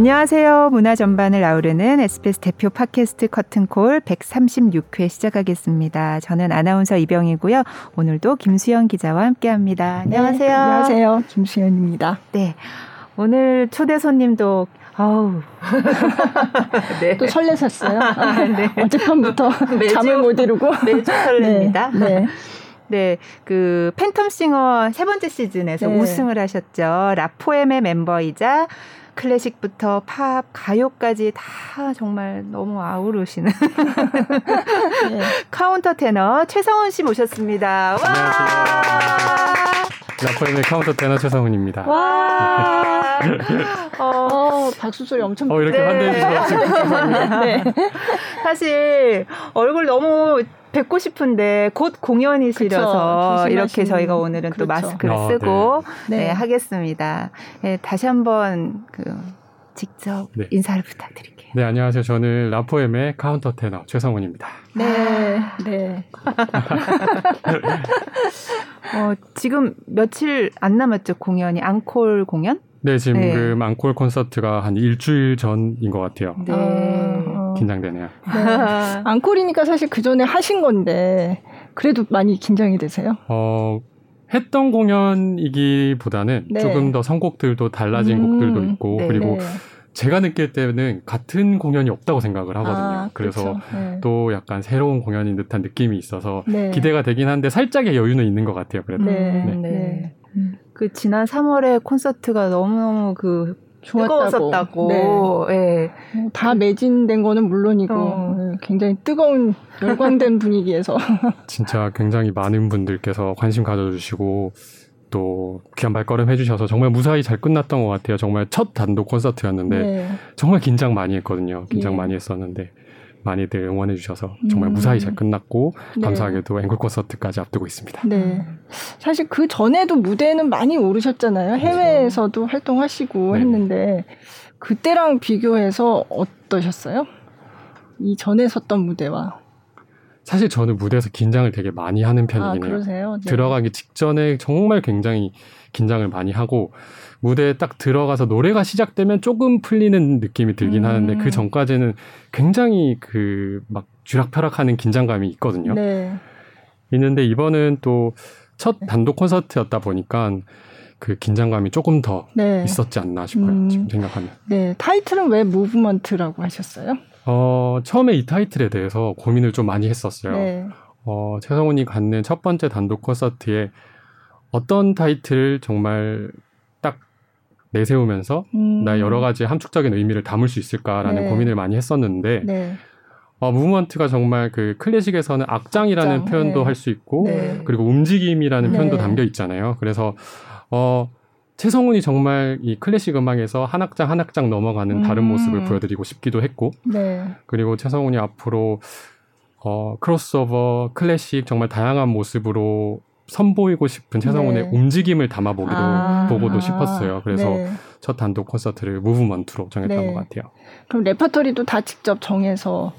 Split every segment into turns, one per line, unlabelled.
안녕하세요. 문화 전반을 아우르는 SBS 대표 팟캐스트 커튼콜 136회 시작하겠습니다. 저는 아나운서 이병이고요. 오늘도 김수영 기자와 함께합니다. 안녕하세요. 네,
안녕하세요. 김수영입니다.
네. 오늘 초대 손님도 아우.
네. 또 설레셨어요? 아, 네. 어젯밤부터 매주, 잠을 못 이루고.
매주 설렙니다. 네. 네. 네, 그 팬텀 싱어 세 번째 시즌에서 네. 우승을 하셨죠. 라포엠의 멤버이자 클래식부터 팝, 가요까지 다 정말 너무 아우르시는 네. 카운터 테너 최성훈 씨 모셨습니다.
안녕하세요. 라포엠의 카운터 테너 최성훈입니다.
와. 어, 어, 박수 소리 엄청.
어, 이렇게 네. 환대해 주셔서 네.
사실 얼굴 너무 뵙고 싶은데 곧 공연이시려서 그쵸, 이렇게 저희가 오늘은 그렇죠. 또 마스크를 아, 쓰고 네. 네. 하겠습니다. 네, 다시 한번 그 직접 네. 인사를 부탁드릴게요.
네, 안녕하세요. 저는 라포엠의 카운터 테너 최성훈입니다.
네, 네.
어, 지금 며칠 안 남았죠, 공연이. 앙콜 공연?
네, 지금 네. 그 앙콜 콘서트가 한 일주일 전인 것 같아요. 네. 아, 긴장되네요. 네.
앙콜이니까 사실 그 전에 하신 건데 그래도 많이 긴장이 되세요?
어, 했던 공연이기보다는 네. 조금 더 선곡들도 달라진 음, 곡들도 있고 네. 그리고 제가 느낄 때는 같은 공연이 없다고 생각을 하거든요. 아, 그래서 네. 또 약간 새로운 공연인 듯한 느낌이 있어서 네. 기대가 되긴 한데 살짝의 여유는 있는 것 같아요. 그래도. 네. 네. 네.
음. 그 지난 3월에 콘서트가 너무너무 그 좋았다고. 네.
네. 다 매진된 거는 물론이고 어. 네, 굉장히 뜨거운 열광된 분위기에서
진짜 굉장히 많은 분들께서 관심 가져주시고 또 귀한 발걸음 해주셔서 정말 무사히 잘 끝났던 것 같아요. 정말 첫 단독 콘서트였는데 네. 정말 긴장 많이 했거든요. 긴장 예. 많이 했었는데 많이들 응원해 주셔서 정말 음. 무사히 잘 끝났고 네. 감사하게도 앵콜 콘서트까지 앞두고 있습니다.
네. 사실 그 전에도 무대는 많이 오르셨잖아요. 그렇죠. 해외에서도 활동하시고 네. 했는데 그때랑 비교해서 어떠셨어요? 이 전에 섰던 무대와
사실 저는 무대에서 긴장을 되게 많이 하는 편이긴 아, 해요. 네. 들어가기 직전에 정말 굉장히 긴장을 많이 하고 무대에 딱 들어가서 노래가 시작되면 조금 풀리는 느낌이 들긴 음. 하는데 그 전까지는 굉장히 그막 쥐락펴락하는 긴장감이 있거든요. 네. 있는데 이번은 또 첫 단독 콘서트였다 보니까 그 긴장감이 조금 더 네. 있었지 않나 싶어요. 음. 지금 생각하면.
네. 타이틀은 왜 무브먼트라고 하셨어요?
어, 처음에 이 타이틀에 대해서 고민을 좀 많이 했었어요. 네. 어, 최성훈이 갖는 첫 번째 단독 콘서트에 어떤 타이틀을 정말 딱 내세우면서 음. 나의 여러 가지 함축적인 의미를 담을 수 있을까라는 네. 고민을 많이 했었는데 네. 어, 무브먼트가 정말 그 클래식에서는 악장이라는 악장. 표현도 네. 할수 있고 네. 그리고 움직임이라는 표현도 네. 담겨 있잖아요. 그래서 어 최성훈이 정말 이 클래식 음악에서 한 악장 한 악장 넘어가는 음. 다른 모습을 보여드리고 싶기도 했고, 네. 그리고 최성훈이 앞으로 어, 크로스오버, 클래식 정말 다양한 모습으로 선보이고 싶은 최성훈의 네. 움직임을 담아보기도 아. 보고도 싶었어요. 그래서 네. 첫 단독 콘서트를 movement로 정했던 네. 것 같아요.
그럼 레퍼토리도 다 직접 정해서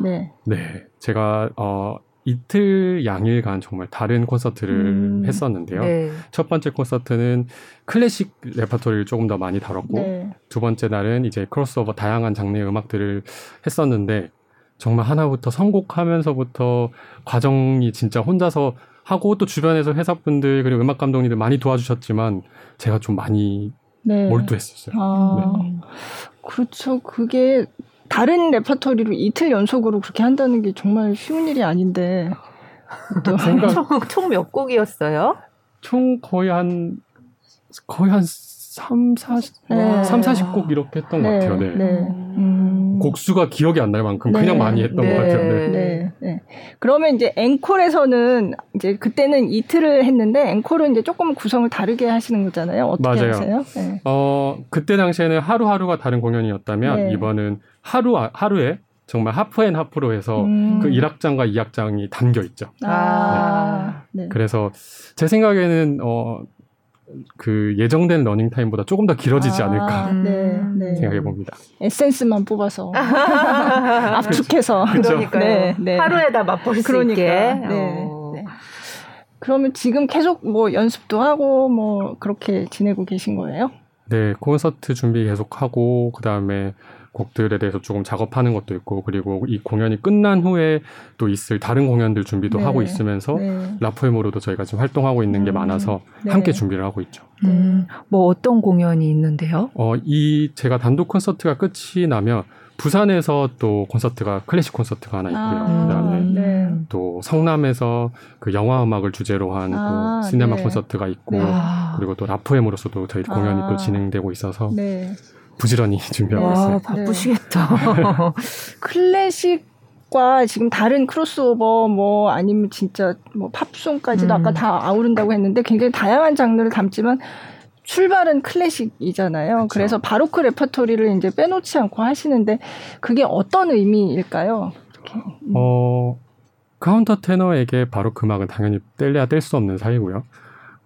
네.
네, 제가 어 이틀 양일간 정말 다른 콘서트를 음, 했었는데요. 네. 첫 번째 콘서트는 클래식 레퍼토리를 조금 더 많이 다뤘고 네. 두 번째 날은 이제 크로스오버 다양한 장르의 음악들을 했었는데 정말 하나부터 선곡하면서부터 과정이 진짜 혼자서 하고 또 주변에서 회사분들 그리고 음악 감독님들 많이 도와주셨지만 제가 좀 많이 네. 몰두했었어요. 아, 네.
그렇죠. 그게 다른 레퍼토리로 이틀 연속으로 그렇게 한다는 게 정말 쉬운 일이 아닌데.
생각... 총몇 곡이었어요?
총 거의 한 거의 한 3, 40, 네. 3, 40곡 이렇게 했던 네. 것 같아요. 네. 네. 음. 곡수가 기억이 안 날 만큼 그냥 네. 많이 했던 것 같아요. 네. 네.
네. 그러면 이제 앵콜에서는 이제 그때는 이틀을 했는데 앵콜은 이제 조금 구성을 다르게 하시는 거잖아요. 어떻게 맞아요. 하세요? 네.
어, 그때 당시에는 하루하루가 다른 공연이었다면 이번은 하루 하루에 정말 하프 앤 하프로 해서 음. 그 1악장과 2악장이 담겨 있죠. 아. 네. 그래서 제 생각에는 어, 그 예정된 러닝 타임보다 조금 더 길어지지 아, 않을까 네, 네. 생각해 봅니다.
에센스만 뽑아서 압축해서
그러니까 네, 네. 하루에 다 맛볼 수 그러니까. 있게. 네,
어. 네. 그러면 지금 계속 뭐 연습도 하고 뭐 그렇게 지내고 계신 거예요?
네, 콘서트 준비 계속하고 그다음에 곡들에 대해서 조금 작업하는 것도 있고 그리고 이 공연이 끝난 후에 또 있을 다른 공연들 준비도 네. 하고 있으면서 네. 라포엠으로도 저희가 지금 활동하고 있는 게 음. 많아서 네. 함께 준비를 하고 있죠. 음,
뭐 어떤 공연이 있는데요?
어, 이 제가 단독 콘서트가 끝이 나면 부산에서 또 콘서트가 클래식 콘서트가 하나 있고요. 아, 그다음에 네. 또 성남에서 그 영화 음악을 주제로 한또 아, 시네마 네. 콘서트가 있고 아. 그리고 또 라포엠으로서도 저희 공연이 또 아. 진행되고 있어서 네. 부지런히 준비하고 와, 있어요.
바쁘시겠다.
클래식과 지금 다른 크로스오버 뭐 아니면 진짜 뭐 팝송까지도 음. 아까 다 아우른다고 했는데 굉장히 다양한 장르를 담지만 출발은 클래식이잖아요. 그렇죠. 그래서 바로크 레퍼토리를 이제 빼놓지 않고 하시는데 그게 어떤 의미일까요?
음. 어 카운터 테너에게 바로크 음악은 당연히 뗄래야 뗄 수 없는 사이고요.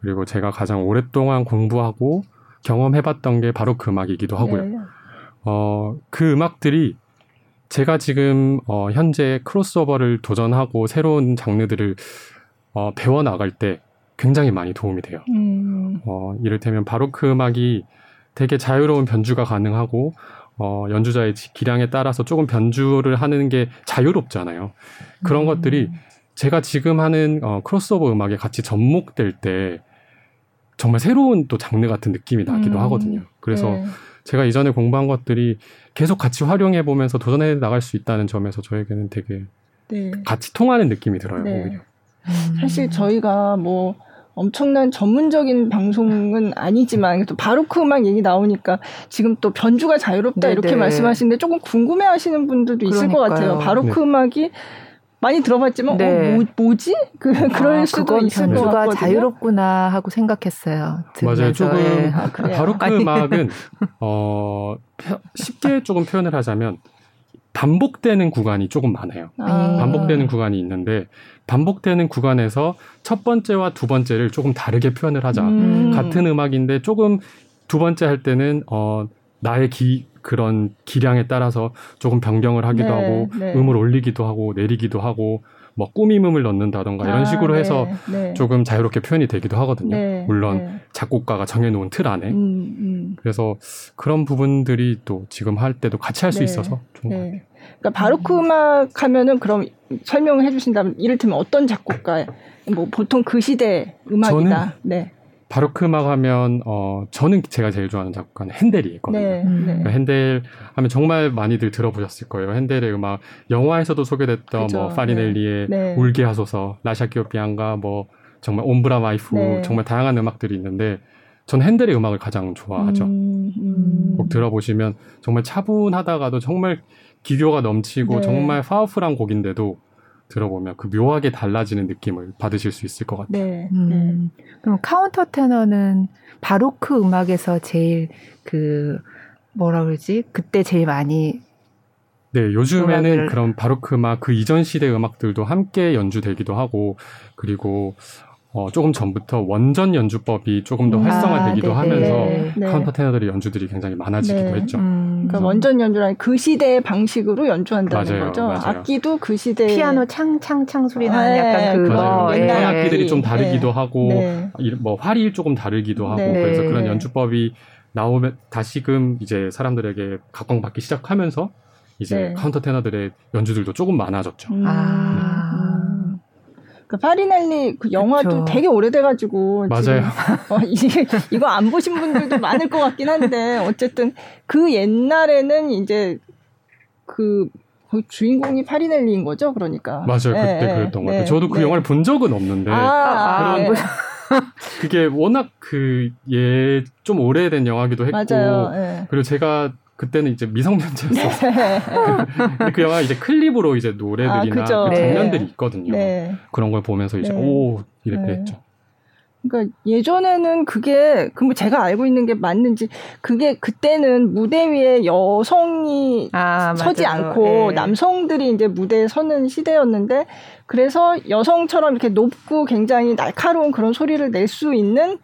그리고 제가 가장 오랫동안 공부하고 경험해봤던 게 바로 그 음악이기도 하고요. 네. 어, 그 음악들이 제가 지금 어, 현재 크로스오버를 도전하고 새로운 장르들을 어, 배워 나갈 때 굉장히 많이 도움이 돼요. 음. 어, 이를테면 바로크 그 음악이 되게 자유로운 변주가 가능하고 어, 연주자의 기량에 따라서 조금 변주를 하는 게 자유롭잖아요. 그런 음. 것들이 제가 지금 하는 어, 크로스오버 음악에 같이 접목될 때 정말 새로운 또 장르 같은 느낌이 나기도 음. 하거든요. 그래서 네. 제가 이전에 공부한 것들이 계속 같이 활용해 보면서 도전해 나갈 수 있다는 점에서 저에게는 되게 네. 같이 통하는 느낌이 들어요. 네. 오히려.
음. 사실 저희가 뭐 엄청난 전문적인 방송은 아니지만 또 바로크 음악 얘기 나오니까 지금 또 변주가 자유롭다 네네. 이렇게 네. 말씀하시는데 조금 궁금해하시는 분들도 있을 그러니까요. 것 같아요. 바로크 네. 음악이 많이 들어봤지만 어, 네. 어, 뭐, 지 그, 아, 그럴 수도 있을 것 같거든요.
자유롭구나 하고 생각했어요.
맞아요. 조금 네. 아, 바로 그 음악은 어, 쉽게 조금 표현을 하자면 반복되는 구간이 조금 많아요. 아. 반복되는 구간이 있는데 반복되는 구간에서 첫 번째와 두 번째를 조금 다르게 표현을 하자. 음. 같은 음악인데 조금 두 번째 할 때는 어 나의 기 그런 기량에 따라서 조금 변경을 하기도 네, 하고 네. 음을 올리기도 하고 내리기도 하고 뭐 꾸밈음을 넣는다던가 이런 아, 식으로 아, 해서 네, 조금 자유롭게 표현이 되기도 하거든요. 네, 물론 네. 작곡가가 정해놓은 틀 안에. 음, 음. 그래서 그런 부분들이 또 지금 할 때도 같이 할 수 있어서 좋은 것 같아요.
그러니까 바로크 음악 하면은 그럼 설명을 해주신다면 이를테면 어떤 작곡가 뭐 보통 그 시대 음악이다.
네. 바로크 음악 하면 어 저는 제가 제일 좋아하는 작곡가는 핸델이 있거든요. 네, 네. 그러니까 핸델 하면 정말 많이들 들어보셨을 거예요. 핸델의 음악 영화에서도 소개됐던 그죠, 뭐 파리넬리의 네, 네. 울게 하소서, Lascia ch'io pianga 뭐 정말 Ombra mai fu 네. 정말 다양한 음악들이 있는데 전 핸델의 음악을 가장 좋아하죠. 음, 음. 꼭 들어보시면 정말 차분하다가도 정말 기교가 넘치고 네. 정말 파워풀한 곡인데도 들어보면 그 묘하게 달라지는 느낌을 받으실 수 있을 것 같아요. 네. 음.
그럼 카운터 테너는 바로크 음악에서 제일 그 뭐라 그러지? 그때 제일 많이
네, 요즘에는 음악을... 그런 바로크 음악 그 이전 시대 음악들도 함께 연주되기도 하고 그리고 어, 조금 전부터 원전 연주법이 조금 더 음. 활성화되기도 아, 하면서 네. 카운터 테너들의 연주들이 굉장히 많아지기도 네. 했죠. 음,
그러니까 원전 연주라는 그 시대의 방식으로 연주한다는 맞아요, 거죠. 맞아요. 악기도 그 시대
피아노 창창창 소리 나는 아, 약간 그
맞아요. 옛날 네. 악기들이 좀 다르기도 네. 하고 네. 뭐 활이 조금 다르기도 하고 네. 그래서 그런 연주법이 나오면 다시금 이제 사람들에게 각광받기 시작하면서 이제 카운터 테너들의 연주들도 조금 많아졌죠. 음. 아.
그 파리넬리 그 영화도 그쵸. 되게 오래돼가지고
맞아요.
어, 이게 이거 안 보신 분들도 많을 것 같긴 한데 어쨌든 그 옛날에는 이제 그, 그 주인공이 파리넬리인 거죠, 그러니까.
맞아요, 그때 네, 그랬던 네, 것 같아요. 저도 그 네. 영화를 본 적은 없는데 아, 아 그런 아, 그게 워낙 그 예 좀 오래된 영화기도 했고 맞아요, 네. 그리고 제가 그때는 이제 미성년자였어서 네. 그, 그 영화 이제 클립으로 이제 노래들이나 아, 그 장면들이 네. 있거든요. 네. 그런 걸 보면서 이제 네. 오 이렇게 네. 했죠.
그러니까 예전에는 그게 그뭐 제가 알고 있는 게 맞는지 그게 그때는 무대 위에 여성이 아, 서지 않고 네. 남성들이 이제 무대에 서는 시대였는데 그래서 여성처럼 이렇게 높고 굉장히 날카로운 그런 소리를 낼 수 있는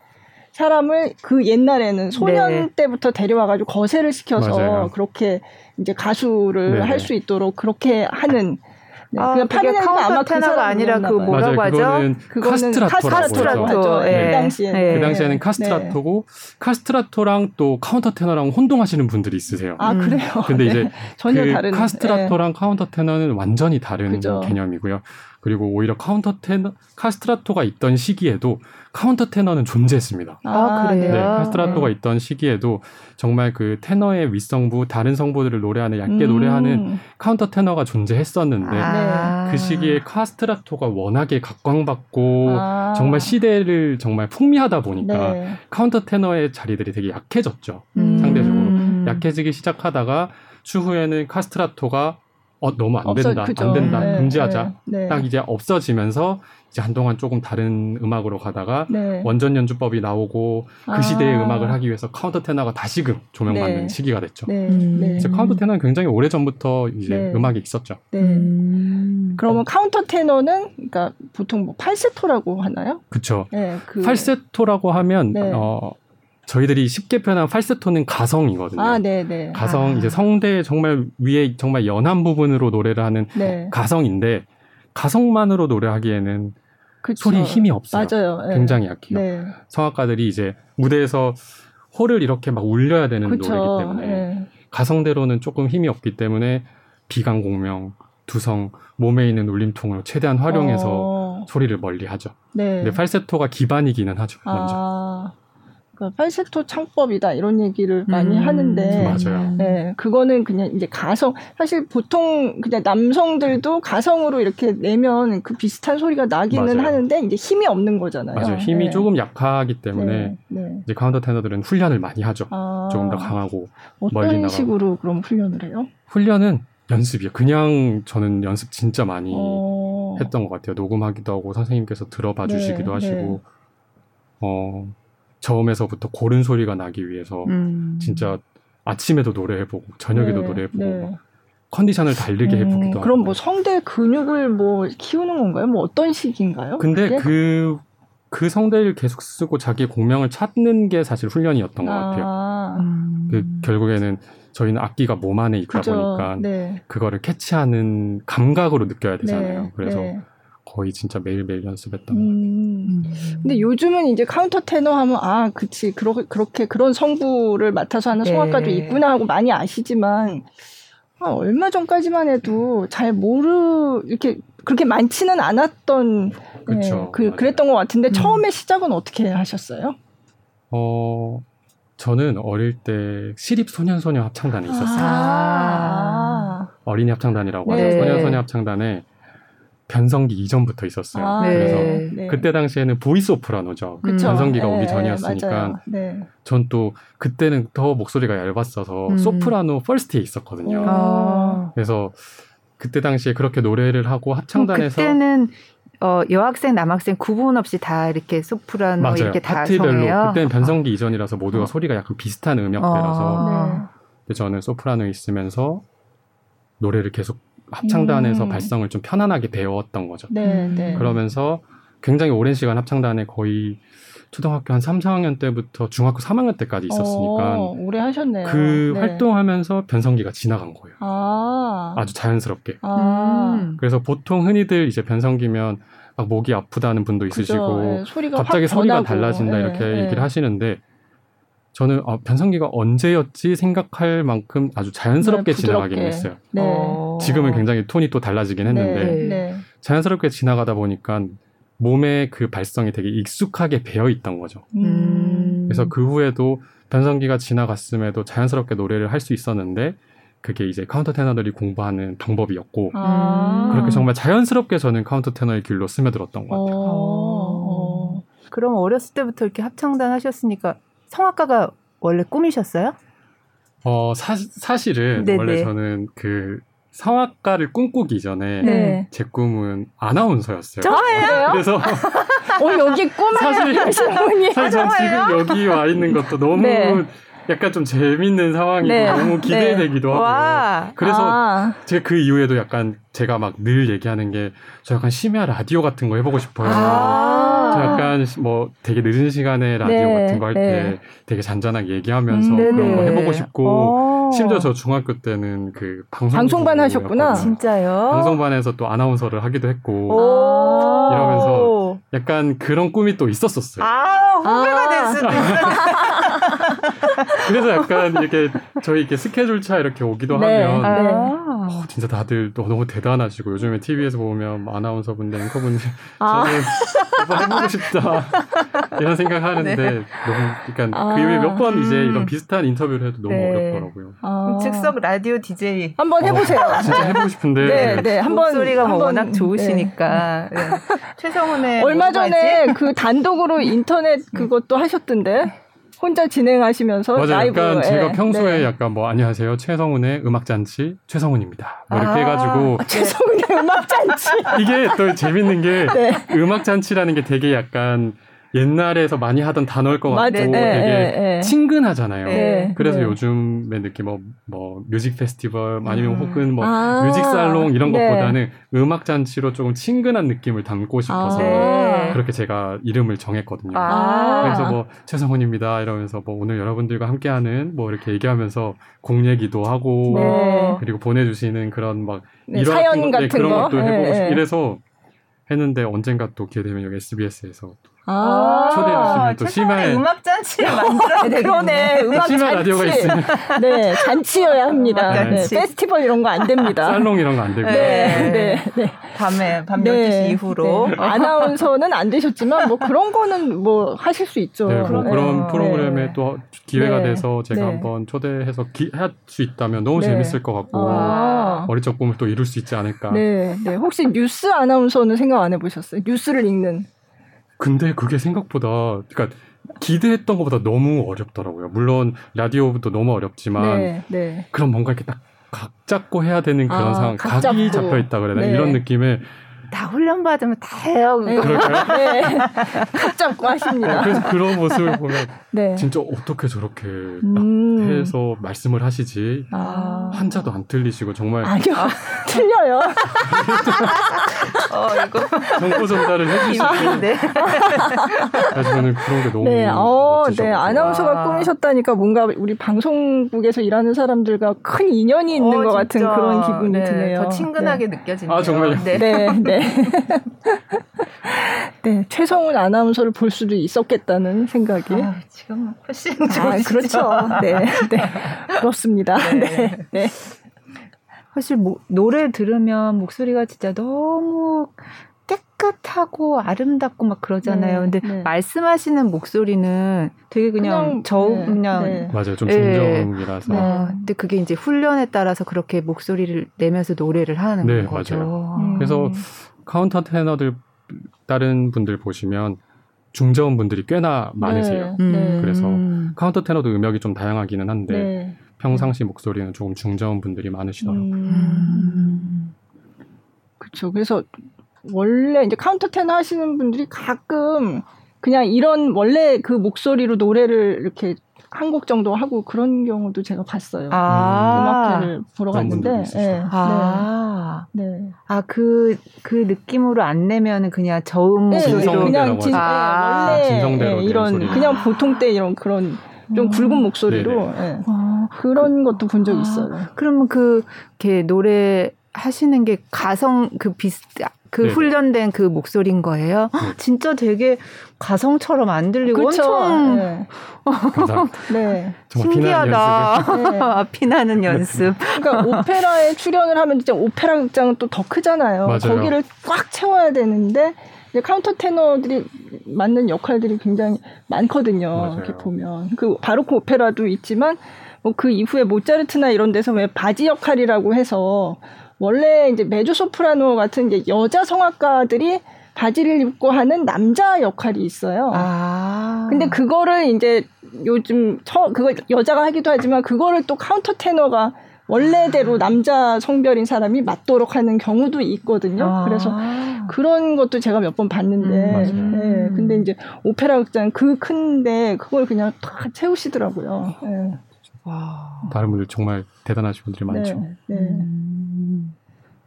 사람을 그 옛날에는 소년 네. 때부터 데려와가지고 거세를 시켜서 맞아요. 그렇게 이제 가수를 네. 할수 있도록 그렇게 하는
네. 아, 그게 카운터 테너가 그 아니라 그 뭐라고
맞아요.
하죠?
그거는 카스트라토라고
카스트라토. 네. 그 당시에
네. 그 당시에는 카스트라토고 카스트라토랑 또 카운터 테너랑 혼동하시는 분들이 있으세요.
아 그래요?
근데 이제
네. 전혀
그
다른
카스트라토랑 카운터 테너는 완전히 다른 그죠. 개념이고요. 그리고 오히려 카운터 테너 카스트라토가 있던 시기에도 카운터 테너는 존재했습니다.
아, 그래요?
네, 카스트라토가 네. 있던 시기에도 정말 그 테너의 윗성부, 다른 성부들을 노래하는 얇게 음. 노래하는 카운터 테너가 존재했었는데 아. 그 시기에 카스트라토가 워낙에 각광받고 아. 정말 시대를 정말 풍미하다 보니까 네. 카운터 테너의 자리들이 되게 약해졌죠. 음. 상대적으로 약해지기 시작하다가 추후에는 카스트라토가 어 너무 안 된다, 없어, 안 된다, 네, 금지하자. 네, 네. 딱 이제 없어지면서 이제 한동안 조금 다른 음악으로 가다가 네. 원전 연주법이 나오고 그 아. 시대의 음악을 하기 위해서 카운터 테너가 다시금 조명받는 네. 시기가 됐죠. 네. 네. 이제 카운터 테너는 굉장히 오래 전부터 이제 음악이 있었죠.
음. 그러면 카운터 테너는 그러니까 보통 뭐 팔세토라고 하나요?
그렇죠. 그... 팔세토라고 하면 어. 저희들이 쉽게 표현한 팔세토는 가성이거든요.
아, 네, 네.
가성
아.
이제 성대 정말 위에 정말 연한 부분으로 노래를 하는 네. 가성인데 가성만으로 노래하기에는 그쵸. 소리 힘이 없어요.
맞아요.
네. 굉장히 약해요. 네. 성악가들이 이제 무대에서 홀을 이렇게 막 울려야 되는 그쵸. 노래이기 때문에 네. 가성대로는 조금 힘이 없기 때문에 비강 공명, 두성, 몸에 있는 울림통을 최대한 활용해서 어. 소리를 멀리 하죠. 네. 근데 팔세토가 기반이기는 하죠. 먼저. 아.
그러니까 팔세토 창법이다 이런 얘기를 많이 음, 하는데
맞아요.
네, 그거는 그냥 이제 가성 사실 보통 그냥 남성들도 가성으로 이렇게 내면 그 비슷한 소리가 나기는 맞아요. 하는데 이제 힘이 없는 거잖아요.
맞아요. 힘이 네. 조금 약하기 때문에 네, 네. 이제 카운터 테너들은 훈련을 많이 하죠. 아, 조금 더 강하고.
어떤 식으로 그럼 훈련을 해요?
훈련은 연습이요. 그냥 저는 연습 진짜 많이 어... 했던 것 같아요. 녹음하기도 하고 선생님께서 들어봐 네, 주시기도 하시고 네. 어 저음에서부터 고른 소리가 나기 위해서 음. 진짜 아침에도 노래해보고 저녁에도 네, 노래해보고 네. 컨디션을 다르게 음, 해보기도 하고.
그럼 뭐 성대 근육을 뭐 키우는 건가요? 뭐 어떤 식인가요?
근데 그그 그 성대를 계속 쓰고 자기 공명을 찾는 게 사실 훈련이었던 아, 것 같아요. 음. 그 결국에는 저희는 악기가 몸 안에 있다 그죠, 보니까 네. 그거를 캐치하는 감각으로 느껴야 되잖아요. 네, 그래서 네. 거의 진짜 매일매일 연습했던 음.
것 같아요. 근데 요즘은 이제 카운터 테너 하면 아, 그치. 그렇게, 그렇게 그런 성부를 맡아서 하는 성악가도 네. 있구나 하고 많이 아시지만 아, 얼마 전까지만 해도 잘 모르 이렇게 그렇게 많지는 않았던 그쵸, 네, 그 그랬던 것 같은데 음. 처음에 시작은 어떻게 하셨어요?
어 저는 어릴 때 시립 소년소녀 합창단에 있었어요. 아~ 어린이 합창단이라고 하죠. 네. 소년소녀 합창단에 변성기 이전부터 있었어요. 아, 그래서 네. 그때 당시에는 보이 소프라노죠. 그쵸? 변성기가 네, 오기 전이었으니까 네. 전 또 그때는 더 목소리가 얇았어서 음. 소프라노 first에 있었거든요. 아. 그래서 그때 당시에 그렇게 노래를 하고 합창단에서
그때는 어, 여학생 남학생 구분 없이 다 이렇게 소프라노 맞아요. 이렇게 다 파트별로
그때는 변성기 아. 이전이라서 모두가 어. 소리가 약간 비슷한 음역대라서 어. 네. 저는 소프라노에 있으면서 노래를 계속 합창단에서 음. 발성을 좀 편안하게 배웠던 거죠. 네, 네. 그러면서 굉장히 오랜 시간 합창단에 거의 초등학교 한 3, 4학년 때부터 중학교 3학년 때까지 있었으니까
오, 오래 하셨네요.
그 네. 활동하면서 변성기가 지나간 거예요. 아. 주 자연스럽게. 아. 그래서 보통 흔히들 이제 변성기면 막 목이 아프다는 분도 있으시고 네, 소리가 갑자기 소리가 달라진다 네, 이렇게 네. 얘기를 하시는데 저는 어, 변성기가 언제였지 생각할 만큼 아주 자연스럽게 네, 지나가긴 했어요. 네. 어. 지금은 굉장히 톤이 또 달라지긴 했는데 네. 네. 자연스럽게 지나가다 보니까 몸에 그 발성이 되게 익숙하게 배어 있던 거죠. 음. 그래서 그 후에도 변성기가 지나갔음에도 자연스럽게 노래를 할 수 있었는데 그게 이제 카운터 테너들이 공부하는 방법이었고 아. 그렇게 정말 자연스럽게 저는 카운터 테너의 길로 스며들었던 것 같아요. 어.
그럼 어렸을 때부터 이렇게 합창단 하셨으니까 성악가가 원래 꿈이셨어요?
어, 사, 사실은 네네. 원래 저는 그 성악가를 꿈꾸기 전에 네. 제 꿈은 아나운서였어요.
저예요?
그래서
어 여기 꿈을 사실
사실 전 지금 여기 와 있는 것도 너무 네. 약간 좀 재밌는 상황이고 네. 너무 기대되기도 네. 하고 와. 그래서 아. 제가 그 이후에도 약간 제가 막 늘 얘기하는 게 저 약간 심야 라디오 같은 거 해보고 싶어요. 아. 저 약간 뭐 되게 늦은 시간에 라디오 네. 같은 거 할때 네. 되게 잔잔하게 얘기하면서 음, 그런 거 해보고 싶고 어. 심지어 저 중학교 때는 그 방송
방송반 하셨구나.
진짜요?
방송반에서 또 아나운서를 하기도 했고 이러면서 약간 그런 꿈이 또 있었었어요.
아, 후배가 아. 될 수도 있어.
그래서 약간 이렇게 저희 이렇게 스케줄 차 이렇게 오기도 네. 하면 네. 어, 진짜 다들 너무 대단하시고 요즘에 TV에서 보면 뭐 아나운서 분들 앵커분들 아. 저는 한번 해보고 싶다 이런 생각하는데 네. 너무 그러니까 아. 그 이후에 몇 번 이제 이런 비슷한 인터뷰를 해도 너무 네. 어렵더라고요.
아. 즉석 라디오 DJ
한번 해보세요.
어, 진짜 해보고 싶은데
네, 네. 한번 소리가 뭐 워낙 좋으시니까 네. 최성훈의
얼마 전에 그 단독으로 인터넷 그것도 하셨던데. 혼자 진행하시면서
맞아요.
라이브.
약간 제가 예. 평소에 네. 약간 뭐 안녕하세요 최성훈의 음악 잔치 최성훈입니다. 뭐 이렇게 아, 해가지고
아, 최성훈의 음악 잔치
이게 또 재밌는 게 네. 음악 잔치라는 게 되게 약간 옛날에서 많이 하던 단어일 것 같고 네, 되게 네, 친근하잖아요. 네, 그래서 네. 요즘의 느낌 뭐, 뭐 뮤직 페스티벌 아니면 음. 혹은 뭐 아, 뮤직 살롱 이런 네. 것보다는 음악 잔치로 조금 친근한 느낌을 담고 싶어서 아, 그렇게 제가 이름을 정했거든요. 아. 그래서 뭐 최성훈입니다. 이러면서 뭐 오늘 여러분들과 함께하는 뭐 이렇게 얘기하면서 공 얘기도 하고 그리고 보내주시는 그런 막
이런 사연 같은
그런 것도 해보고 싶 이래서 했는데 언젠가 또 기회 되면 여기 SBS에서
아~
초대해 주시면 또 심야에
음악 잔치를 만들어야 되겠네.
그러네. 음악
잔치. 라디오가 있으면
네, 잔치여야 합니다. 잔치. 네, 페스티벌 이런 거 안 됩니다.
살롱 이런 거 안 되고.
네, 네, 네.
밤에 밤 12시 이후로
네. 아나운서는 안 되셨지만 뭐 그런 거는 뭐 하실 수 있죠.
네, 뭐 그런 프로그램에 또 기회가 돼서 제가 한번 초대해서 할 수 있다면 너무 재밌을 것 같고 아~ 어릴 적 꿈을 또 이룰 수 있지 않을까.
네, 네. 혹시 뉴스 아나운서는 생각 안 해보셨어요? 뉴스를 읽는.
근데 그게 생각보다 그러니까 기대했던 것보다 너무 어렵더라고요. 물론 라디오부터 너무 어렵지만 네, 네. 그럼 뭔가 이렇게 딱 각 잡고 해야 되는 그런 아, 상황, 각이. 잡혀 있다 그래야 되나 네. 이런 느낌에
다 훈련 받으면 다 해요.
그거. 그럴까요? 네.
각 잡고 하십니다.
어, 그래서 그런 모습을 보면 네. 진짜 어떻게 저렇게 음. 해서 말씀을 하시지 아. 한자도 안 틀리시고 정말
아니요 아. 틀려요.
어 이거
정보 전달을 해주시는데 그래서 저는 그런 게 너무
네, 어, 네 아나운서가 꿈이셨다니까 뭔가 우리 방송국에서 일하는 사람들과 큰 인연이 있는 어, 것 같은 그런 기분이
네,
드네요.
더 친근하게 네. 느껴지네요. 아
정말요?
네, 네. 네. 네, 최성훈 아나운서를 볼 수도 있었겠다는 생각이. 아,
지금 훨씬 아,
그렇죠. 네, 네. 그렇습니다. 네. 네. 네.
사실 뭐, 노래 들으면 목소리가 진짜 너무 깨끗하고 아름답고 막 그러잖아요. 네, 근데 네. 말씀하시는 목소리는 되게 그냥, 그냥 저 네, 그냥
네. 맞아요. 좀 중저음이라서.
어, 근데 그게 이제 훈련에 따라서 그렇게 목소리를 내면서 노래를 하는 네, 거죠.
맞아요. 음. 그래서 카운터 테너들 다른 분들 보시면 중저음 분들이 꽤나 많으세요. 네, 네. 그래서 카운터 테너도 음역이 좀 다양하기는 한데 네. 평상시 목소리는 조금 중저음 분들이 많으시더라고요. 음.
그렇죠. 그래서 원래 이제 카운터 테너 하시는 분들이 가끔 그냥 이런 원래 그 목소리로 노래를 이렇게 한 곡 정도 하고 그런 경우도 제가 봤어요. 아~ 음악회를 보러 갔는데. 네.
아, 네. 아, 그, 그 느낌으로 안 내면은 그냥 저음
네, 목소리로. 그냥 진, 아~ 네, 원래 네, 이런, 소리. 그냥 보통 때 이런 그런 좀 음. 굵은 목소리로 네. 아, 그런 것도 본 적 있어요.
그러면 그, 이렇게 노래 하시는 게 가성 그 비슷 그 네네. 훈련된 그 목소리인 거예요. 네. 진짜 되게 가성처럼 안 들리고 그쵸? 엄청 네.
네.
신기하다. 네. 피나는 연습.
그러니까 오페라에 출연을 하면 진짜 오페라 극장은 또 더 크잖아요. 맞아요. 거기를 꽉 채워야 되는데 이제 카운터 테너들이 맡는 역할들이 굉장히 많거든요. 맞아요. 이렇게 보면 그 바로크 오페라도 있지만 뭐 그 이후에 모차르트나 이런 데서 왜 바지 역할이라고 해서 원래 이제 메조 소프라노 같은 이제 여자 성악가들이 바지를 입고 하는 남자 역할이 있어요. 아. 근데 그거를 이제 요즘 처 그거 여자가 하기도 하지만 그거를 또 카운터 테너가 원래대로 남자 성별인 사람이 맡도록 하는 경우도 있거든요. 아. 그래서 그런 것도 제가 몇 번 봤는데, 음, 네, 근데 이제 오페라 극장 그 큰데 그걸 그냥 다 채우시더라고요. 네.
와. 다른 분들 정말 대단하신 분들이 많죠. 네. 네.
음.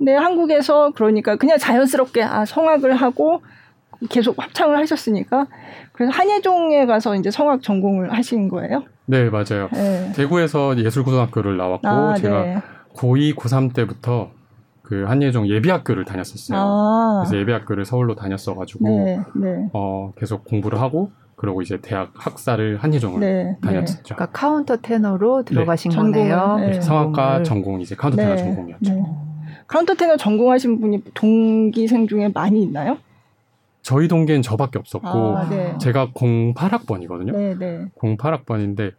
네, 한국에서 그러니까 그냥 자연스럽게 아, 성악을 하고 계속 합창을 하셨으니까 그래서 한예종에 가서 이제 성악 전공을 하신 거예요?
네, 맞아요. 네. 대구에서 예술고등학교를 나왔고 아, 제가 네. 고2, 고3 때부터 그 한예종 예비학교를 다녔었어요. 아. 그래서 예비학교를 서울로 다녔어가지고 네, 네. 어, 계속 공부를 하고 그리고 이제 대학 학사를 한예종을 네, 다녔었죠.
그러니까 카운터 테너로 들어가신 거네요.
성악과 전공 이제 카운터 테너 전공이었죠.
카운터 테너 전공하신 분이 동기생 중에 많이 있나요?
저희 동기엔 저밖에 없었고 아, 네. 제가 08학번이거든요. 네, 네. 08학번인데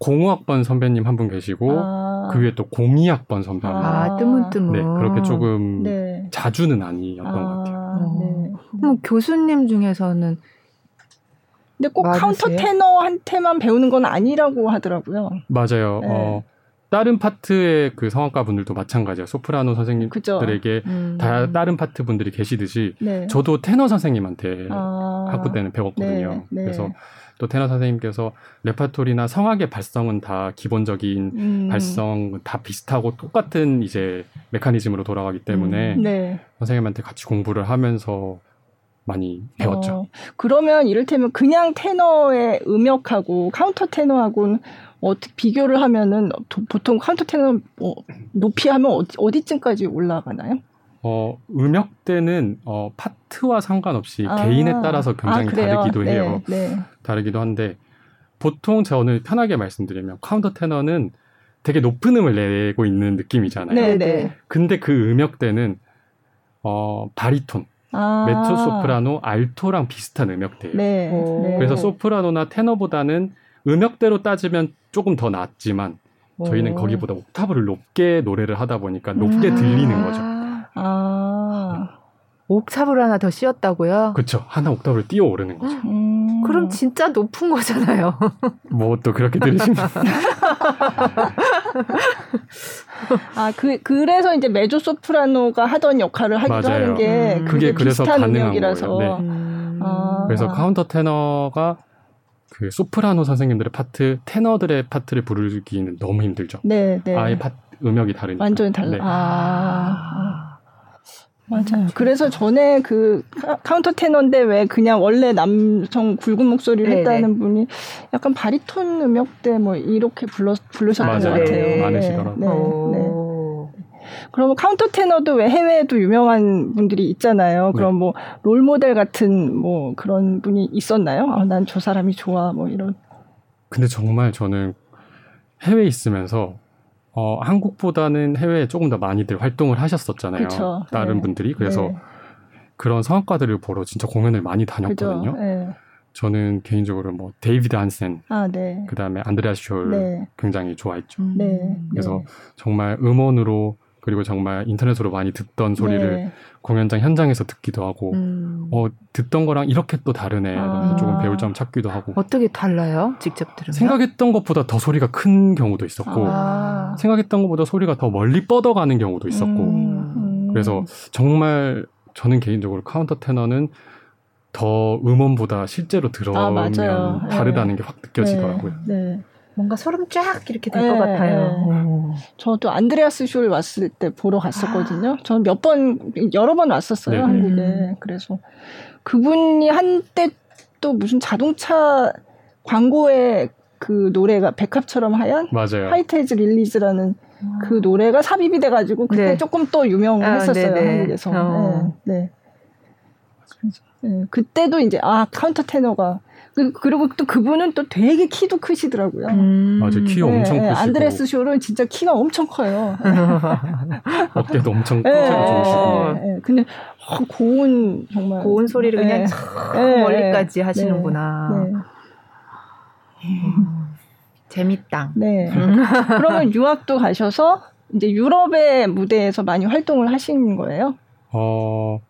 05학번 선배님 한 분 계시고 아. 그 위에 또 02학번 선배 한 분.
아, 뜨문뜨문.
네, 그렇게 조금 네. 자주는 아니었던 아, 것 같아요.
네. 뭐 교수님 중에서는
근데 꼭 맞으세요? 카운터 테너한테만 배우는 건 아니라고 하더라고요.
맞아요. 네. 어, 다른 파트의 그 성악가 분들도 마찬가지예요. 소프라노 선생님들에게 음. 다 다른 파트 분들이 계시듯이 네. 저도 테너 선생님한테 아. 학부 때는 배웠거든요. 네. 네. 그래서 또 테너 선생님께서 레파토리나 성악의 발성은 다 기본적인 음. 발성 다 비슷하고 똑같은 이제 메커니즘으로 돌아가기 때문에 음. 네. 선생님한테 같이 공부를 하면서 많이 배웠죠. 어,
그러면 이를테면 그냥 테너의 음역하고 카운터 테너하고는 어떻게 비교를 하면은 보통 카운터 테너 뭐 높이 하면 어디, 어디쯤까지 올라가나요?
어, 음역대는 어, 파트와 상관없이 아, 개인에 따라서 굉장히 아, 다르기도 네, 해요. 네. 다르기도 한데 보통 저는 편하게 말씀드리면 카운터 테너는 되게 높은 음을 내고 있는 느낌이잖아요. 네, 네. 근데 그 음역대는 어, 바리톤, 아. 메초 소프라노, 알토랑 비슷한 음역대예요. 네. 그래서 소프라노나 테너보다는 음역대로 따지면 조금 더 낫지만 저희는 오. 거기보다 옥타브를 높게 노래를 하다 보니까 높게 음. 들리는 거죠. 아.
옥타브를 하나 더 씌웠다고요?
그렇죠. 하나 옥타브를 띄어 오르는 거죠. 음.
그럼 진짜 높은 거잖아요.
뭐 또 그렇게 들으시면.
아, 그, 그래서 이제 메조 소프라노가 하던 역할을 하기도 맞아요. 하는 게 음. 그게 그래서 가능한 거예요. 네.
음. 아. 그래서 카운터 테너가 그 소프라노 선생님들의 파트, 테너들의 파트를 부르기는 너무 힘들죠. 네, 네. 아예 파, 음역이 다르니까.
완전히 달라. 네. 아. 맞아요. 그래서 전에 그 카운터 테너인데 왜 그냥 원래 남성 굵은 목소리를 네네. 했다는 네. 분이 약간 바리톤 음역대 뭐 이렇게 불러 부르셨던 맞아요. 것 같아요.
많으시더라고요. 네. 네. 네.
그러면 카운터 테너도 왜 해외에도 유명한 분들이 있잖아요. 그럼 네. 뭐롤 모델 같은 뭐 그런 분이 있었나요? 아, 난 저 사람이 좋아 뭐 이런.
근데 정말 저는 해외에 있으면서 어, 한국보다는 해외에 조금 더 많이들 활동을 하셨었잖아요. 그쵸. 다른 네. 분들이 그래서 네. 그런 성악가들을 보러 진짜 공연을 많이 다녔거든요. 네. 저는 개인적으로 뭐 데이비드 한센, 아, 네. 그다음에 안드레아 숄 네. 굉장히 좋아했죠. 네. 그래서 정말 음원으로 그리고 정말 인터넷으로 많이 듣던 소리를 네. 공연장 현장에서 듣기도 하고 음. 어 듣던 거랑 이렇게 또 다르네 아. 조금 배울 점 찾기도 하고
어떻게 달라요 직접 들으면
생각했던 것보다 더 소리가 큰 경우도 있었고 아. 생각했던 것보다 소리가 더 멀리 뻗어가는 경우도 있었고 음. 음. 그래서 정말 저는 개인적으로 카운터 테너는 더 음원보다 실제로 들어보면 아, 다르다는 네. 게확 느껴지더라고요. 네. 네.
뭔가 소름 쫙 이렇게 될것 네, 같아요. 네.
저도 안드레아스 쇼를 왔을 때 보러 갔었거든요. 아. 저는 몇 번, 여러 번 왔었어요, 네. 한국에. 음. 그래서 그분이 한때 또 무슨 자동차 광고에 그 노래가 백합처럼 하얀
맞아요.
화이트헤즈 릴리즈라는 그 노래가 삽입이 돼가지고 그때 네. 조금 또 유명했었어요 아, 한국에서. 어. 네, 네. 네. 그때도 이제 아 카운터 테너가 그, 그리고 또 그분은 또 되게 키도 크시더라고요. 음.
맞아, 키 네, 엄청 크시고.
안드레아스 숄은 진짜 키가 엄청 커요.
어깨도 엄청 크고 네, 좋으시고.
네, 근데 어, 고운 정말
고운 소리를 그냥 네. 네. 멀리까지 하시는구나. 네. 음, 재밌다.
네. 그러면 유학도 가셔서 이제 유럽의 무대에서 많이 활동을 하신 거예요? 어,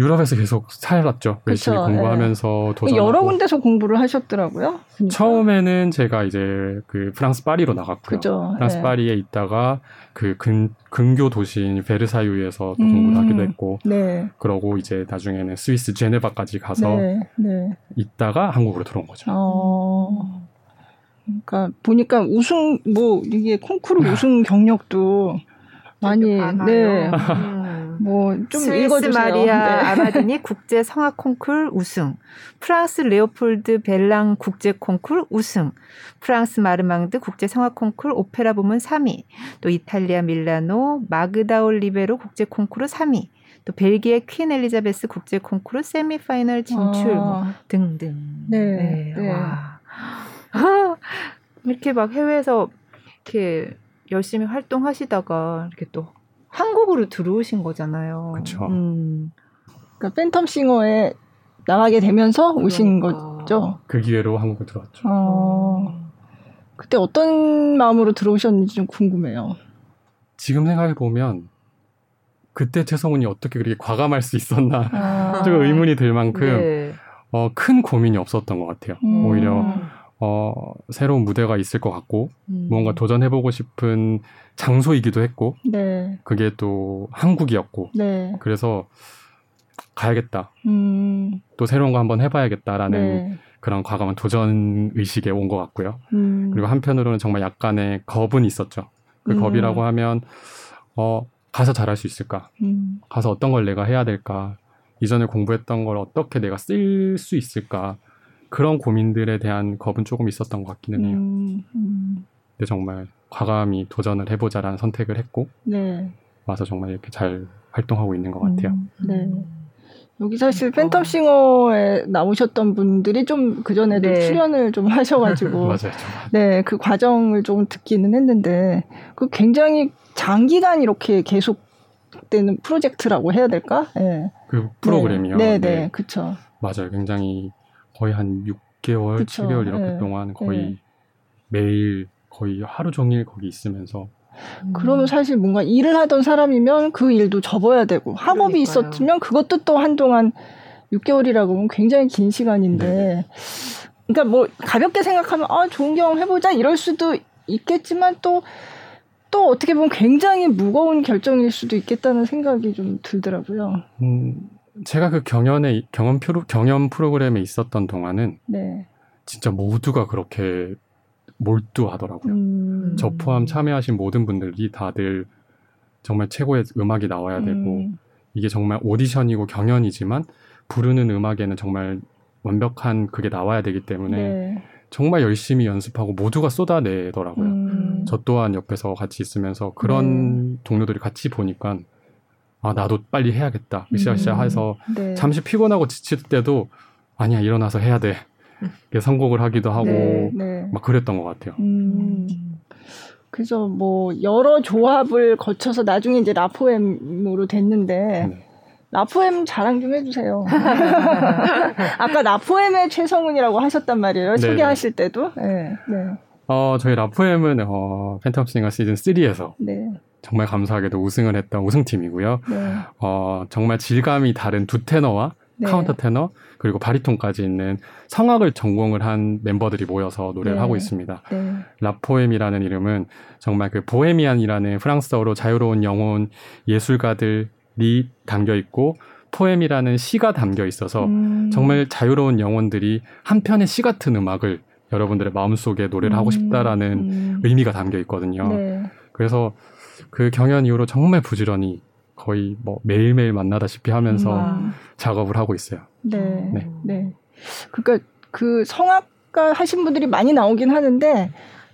유럽에서 계속 살았죠. 열심히 그쵸, 공부하면서 네. 도전.
여러 군데서 공부를 하셨더라고요.
그러니까. 처음에는 제가 이제 그 프랑스 파리로 나갔고요. 그쵸, 프랑스 네. 파리에 있다가 그 근, 근교 도시인 베르사유에서 또 음, 공부를 하기도 했고, 네. 그러고 이제 나중에는 스위스 제네바까지 가서 네, 네. 있다가 한국으로 들어온 거죠. 어,
그러니까 보니까 우승 뭐 이게 콩쿠르 우승 경력도 많이 네. 음. 뭐좀
스위스 마리아 네. 아마디니 국제 성악 콩쿨 우승, 프랑스 레오폴드 벨랑 국제 콩쿨 우승, 프랑스 마르망드 국제 성악 콩쿨 오페라 부문 3위, 또 이탈리아 밀라노 마그다 올리베로 국제 콩쿠르 3위, 또 벨기에 퀸 엘리자베스 국제 콩쿠르 세미파이널 진출 뭐 아. 뭐 등등. 네. 네. 네. 와. 이렇게 막 해외에서 이렇게 열심히 활동하시다가 이렇게 또 한국으로 들어오신 거잖아요.
그렇죠. 음.
그러니까 팬텀 싱어에 나가게 되면서 오신 그러니까. 거죠.
그 기회로 한국에 들어왔죠. 어.
그때 어떤 마음으로 들어오셨는지 좀 궁금해요.
지금 생각해 보면 그때 최성훈이 어떻게 그렇게 과감할 수 있었나 아. 좀 의문이 들 만큼 네. 어, 큰 고민이 없었던 것 같아요. 음. 오히려 어, 새로운 무대가 있을 것 같고, 음. 뭔가 도전해보고 싶은 장소이기도 했고, 네. 그게 또 한국이었고, 네. 그래서 가야겠다. 음. 또 새로운 거 한번 해봐야겠다라는 네. 그런 과감한 도전 의식에 온 것 같고요. 음. 그리고 한편으로는 정말 약간의 겁은 있었죠. 그 음. 겁이라고 하면, 어, 가서 잘할 수 있을까? 음. 가서 어떤 걸 내가 해야 될까? 이전에 공부했던 걸 어떻게 내가 쓸 수 있을까? 그런 고민들에 대한 겁은 조금 있었던 것 같기는 해요. 음, 음. 근데 정말 과감히 도전을 해보자라는 선택을 했고 네. 와서 정말 이렇게 잘 활동하고 있는 것 같아요. 음, 네.
여기 사실 팬텀싱어에 나오셨던 분들이 좀 그전에도 네. 출연을 좀 하셔가지고
맞아요.
네, 그 과정을 좀 듣기는 했는데 그 굉장히 장기간 이렇게 계속되는 프로젝트라고 해야 될까? 네.
그 프로그램이요.
네, 네, 네. 그렇죠.
맞아요. 굉장히 거의 한 6개월, 그쵸. 7개월 이렇게 네. 동안 거의 네. 매일 거의 하루 종일 거기 있으면서
음. 그러면 사실 뭔가 일을 하던 사람이면 그 일도 접어야 되고 학업이 그러니까요. 있었으면 그것도 또 한동안 6개월이라고 하면 굉장히 긴 시간인데 네. 그러니까 뭐 가볍게 생각하면 아 좋은 경험 해보자 이럴 수도 있겠지만 또또 어떻게 보면 굉장히 무거운 결정일 수도 있겠다는 생각이 좀 들더라고요. 음,
제가 그 경연에 경험 프로 경연 프로그램에 있었던 동안은 네. 진짜 모두가 그렇게 몰두하더라고요. 음. 저 포함 참여하신 모든 분들이 다들 정말 최고의 음악이 나와야 되고 음. 이게 정말 오디션이고 경연이지만 부르는 음악에는 정말 완벽한 그게 나와야 되기 때문에 네. 정말 열심히 연습하고 모두가 쏟아내더라고요. 음. 저 또한 옆에서 같이 있으면서 그런 네. 동료들이 같이 보니까 아 나도 빨리 해야겠다 으쌰으쌰 음. 해서 네. 잠시 피곤하고 지칠 때도 아니야 일어나서 해야 돼 선곡을 하기도 하고 네, 네. 막 그랬던 것 같아요. 음.
그래서 뭐 여러 조합을 거쳐서 나중에 이제 라포엠으로 됐는데 네. 라포엠 자랑 좀 해주세요. 아까 라포엠의 최성훈이라고 하셨단 말이에요. 네. 소개하실 때도. 네. 네.
어 저희 라포엠은 어, 팬텀 싱어 시즌 3에서 정말 감사하게도 우승을 했던 우승팀이고요. 네. 어, 정말 질감이 다른 두 테너와 네. 카운터 테너 그리고 바리톤까지 있는 성악을 전공을 한 멤버들이 모여서 노래를 네. 하고 있습니다. 네. 라포엠이라는 이름은 정말 그 보헤미안이라는 프랑스어로 자유로운 영혼 예술가들이 담겨 있고 poem이라는 시가 담겨 있어서 음. 정말 자유로운 영혼들이 한 편의 시 같은 음악을 여러분들의 마음속에 노래를 음. 하고 싶다라는 음. 의미가 담겨 있거든요. 네. 그래서 그 경연 이후로 정말 부지런히 거의 뭐 매일매일 만나다시피 하면서 와. 작업을 하고 있어요.
네. 네. 네. 그러니까 그 성악가 하신 분들이 많이 나오긴 하는데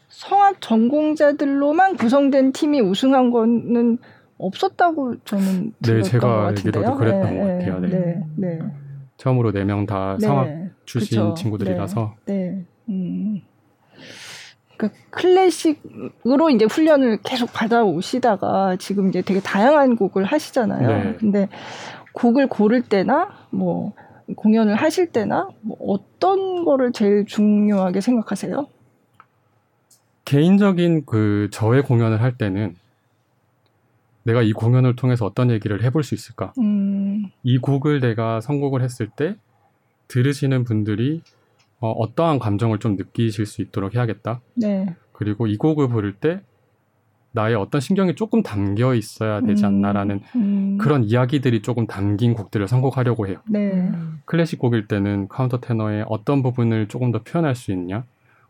성악 전공자들로만 구성된 팀이 우승한 거는 없었다고 저는
네, 제가 알기로도 그랬던 네, 것 같아요. 네. 네. 네. 처음으로 네 명 다 성악 출신. 친구들이라서. 네. 네. 음.
그러니까 클래식으로 이제 훈련을 계속 받아오시다가 지금 이제 되게 다양한 곡을 하시잖아요. 네. 근데 곡을 고를 때나 뭐 공연을 하실 때나 뭐 어떤 거를 제일 중요하게 생각하세요?
개인적인 그 저의 공연을 할 때는 내가 이 공연을 통해서 어떤 얘기를 해볼 수 있을까? 음. 이 곡을 내가 선곡을 했을 때 들으시는 분들이 어, 어떠한 감정을 좀 느끼실 수 있도록 해야겠다. 네. 그리고 이 곡을 부를 때 나의 어떤 심경이 조금 담겨 있어야 되지 음, 않나라는 음. 그런 이야기들이 조금 담긴 곡들을 선곡하려고 해요. 네. 클래식 곡일 때는 카운터 테너의 어떤 부분을 조금 더 표현할 수 있냐,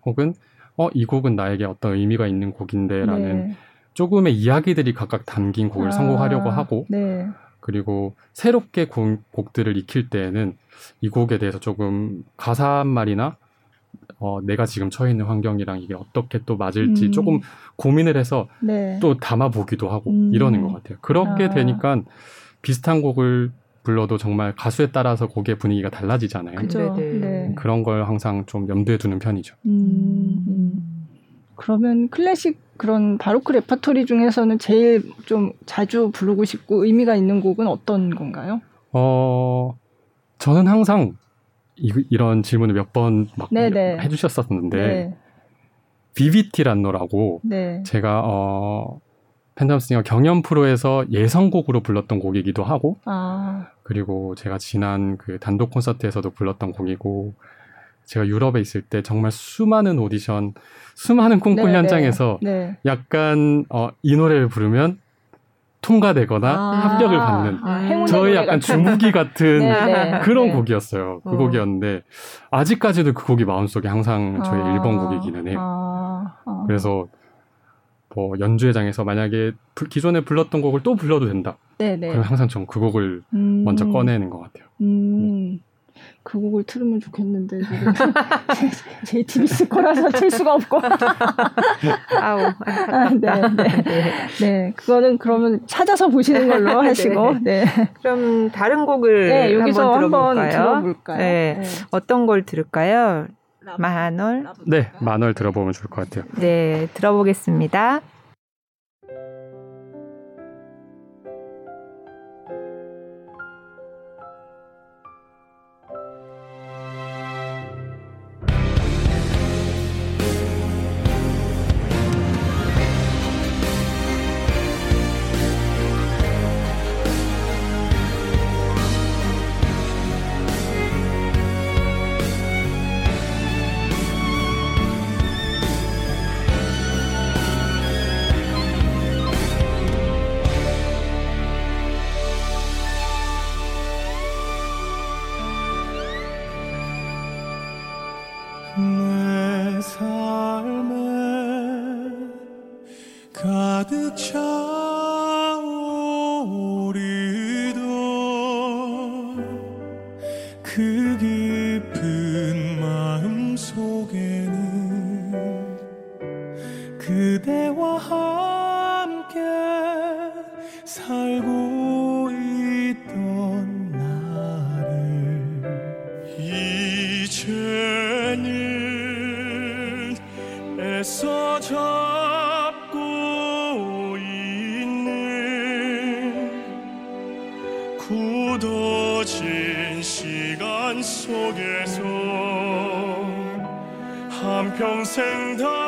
혹은 어, 이 곡은 나에게 어떤 의미가 있는 곡인데라는 네. 조금의 이야기들이 각각 담긴 곡을 아, 선곡하려고 하고, 네. 그리고 새롭게 곡들을 익힐 때에는 이 곡에 대해서 조금 가사 한 말이나 어, 내가 지금 처해 있는 환경이랑 이게 어떻게 또 맞을지 음. 조금 고민을 해서 네. 또 담아 보기도 하고 음. 이러는 것 같아요. 그렇게 아. 되니까 비슷한 곡을 불러도 정말 가수에 따라서 곡의 분위기가 달라지잖아요.
그죠. 네. 네.
그런 걸 항상 좀 염두에 두는 편이죠.
음, 음. 그러면 클래식 그런 바로크 레파토리 중에서는 제일 좀 자주 부르고 싶고 의미가 있는 곡은 어떤 건가요?
어, 저는 항상 이, 런 질문을 몇 번 막 해주셨었는데 네. Vivi tiranno라고 네. 제가 어 팬텀싱어 경연 프로에서 예선곡으로 불렀던 곡이기도 하고 아. 그리고 제가 지난 그 단독 콘서트에서도 불렀던 곡이고 제가 유럽에 있을 때 정말 수많은 오디션, 수많은 콩쿨 네, 네. 현장에서 네. 약간 어, 이 노래를 부르면 통과되거나 아, 합격을 받는 아, 저의 약간 주무기 같은 네, 네. 그런 네. 곡이었어요. 그 어. 곡이었는데 아직까지도 그 곡이 마음속에 항상 저의 아, 1번 곡이기는 해요. 아, 아. 그래서 뭐 연주회장에서 만약에 기존에 불렀던 곡을 또 불러도 된다. 네네. 그럼 항상 전 그 곡을 음. 먼저 꺼내는 것 같아요.
음. 그 곡을 틀으면 좋겠는데 JTBC 거라서 틀 수가 없고. 아우. 아, 네, 네, 네. 네, 그거는 그러면 찾아서 보시는 걸로 네. 하시고. 네.
그럼 다른 곡을 네, 여기서 한번, 한번 들어볼까요? 네. 네. 어떤 걸 들을까요? 만월?
네, 만월 들어보면 좋을 것 같아요.
네, 들어보겠습니다. 그대와 함께 살고 있던 나를 이제는 애써 잡고 있는 굳어진 시간 속에서 한평생 다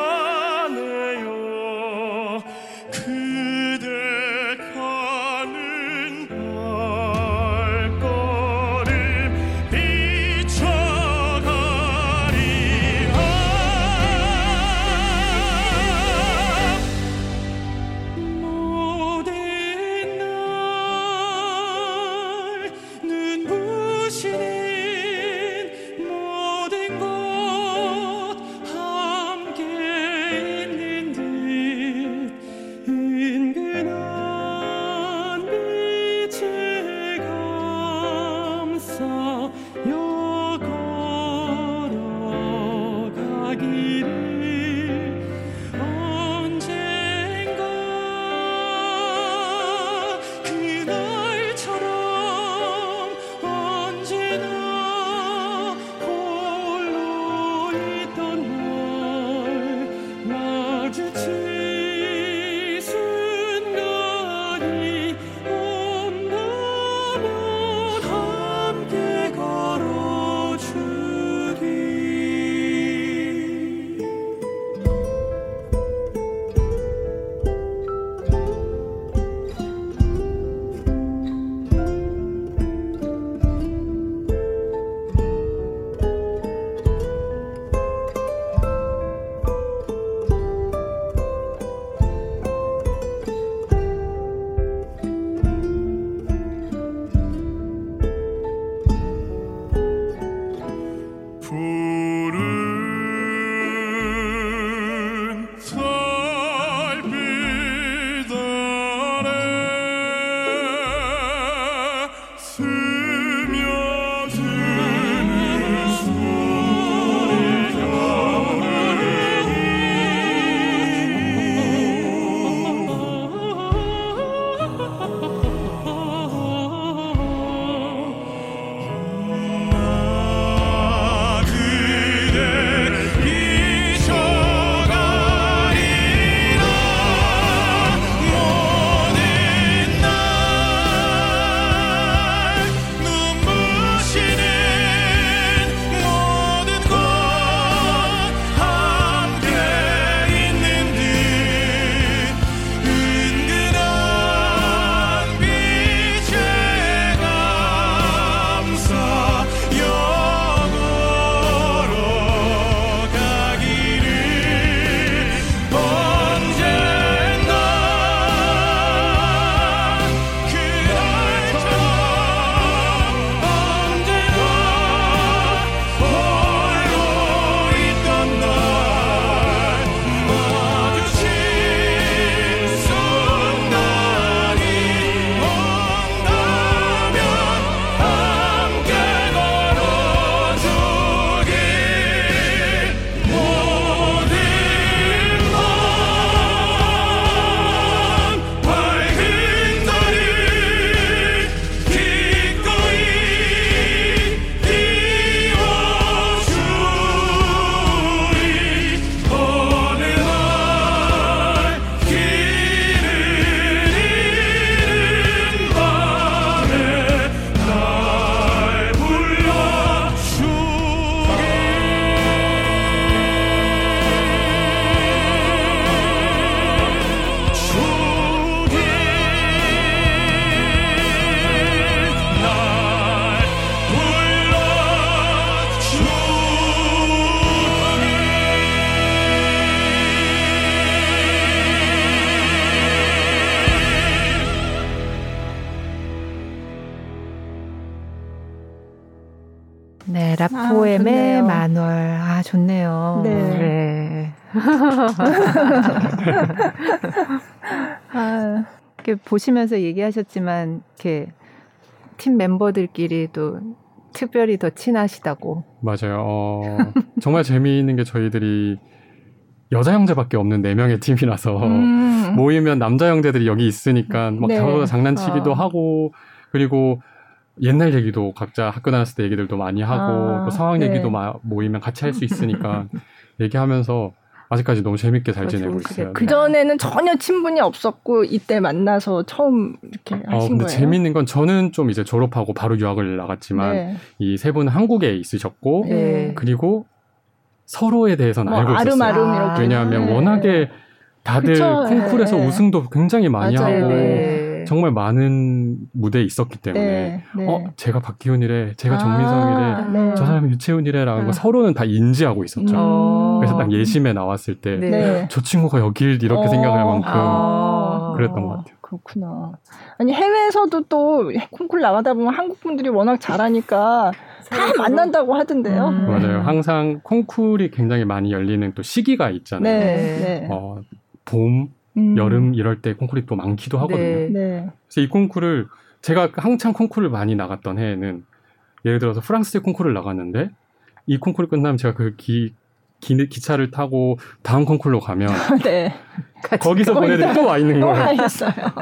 아, 이렇게 보시면서 얘기하셨지만, 이렇게 팀 멤버들끼리도 특별히 더 친하시다고.
맞아요. 어, 정말 재미있는 게 저희들이 여자 형제밖에 없는 네 명의 팀이라서 음. 모이면 남자 형제들이 여기 있으니까 막 네. 서로 장난치기도 어. 하고 그리고 옛날 얘기도 각자 학교 다녔을 때 얘기들도 많이 하고 아, 또 상황 네. 얘기도 마, 모이면 같이 할 수 있으니까 얘기하면서 아직까지 너무 재밌게 잘 지내고 있어요.
그 전에는 전혀 친분이 없었고 이때 만나서 처음 이렇게 어, 하신 어, 근데
거예요. 재밌는 건 저는 좀 이제 졸업하고 바로 유학을 나갔지만 네. 이세 분은 한국에 있으셨고 네. 그리고 서로에 대해서는 뭐 알고 있었어요. 아름아름. 왜냐하면 네. 워낙에 다들 그쵸, 콩쿨에서 네. 우승도 굉장히 많이 맞아요. 하고 네. 정말 많은 무대에 있었기 때문에 네, 네. 어 제가 박기훈이래, 제가 아, 정민성이래, 저 사람이 유채훈이래라는 거 아. 서로는 다 인지하고 있었죠. 음. 그래서 딱 예심에 나왔을 때 저 친구가 여길 이렇게 어. 생각할 만큼 아. 그랬던 것 같아요.
그렇구나. 아니 해외에서도 또 콩쿨 나가다 보면 한국 분들이 워낙 잘하니까 다 만난다고 하던데요.
음. 맞아요. 항상 콩쿨이 굉장히 많이 열리는 또 시기가 있잖아요. 네, 네. 어, 봄, 음. 여름 이럴 때 콩쿨이 또 많기도 하거든요. 네. 네. 그래서 이 콩쿨을 제가 한창 콩쿨을 많이 나갔던 해에는 예를 들어서 프랑스 콩쿨을 나갔는데 이 콩쿨이 끝나면 제가 그 기, 기, 기 차를 타고 다음 콩쿨로 가면 네. 거기서 보내들이 또와 있는 거예요.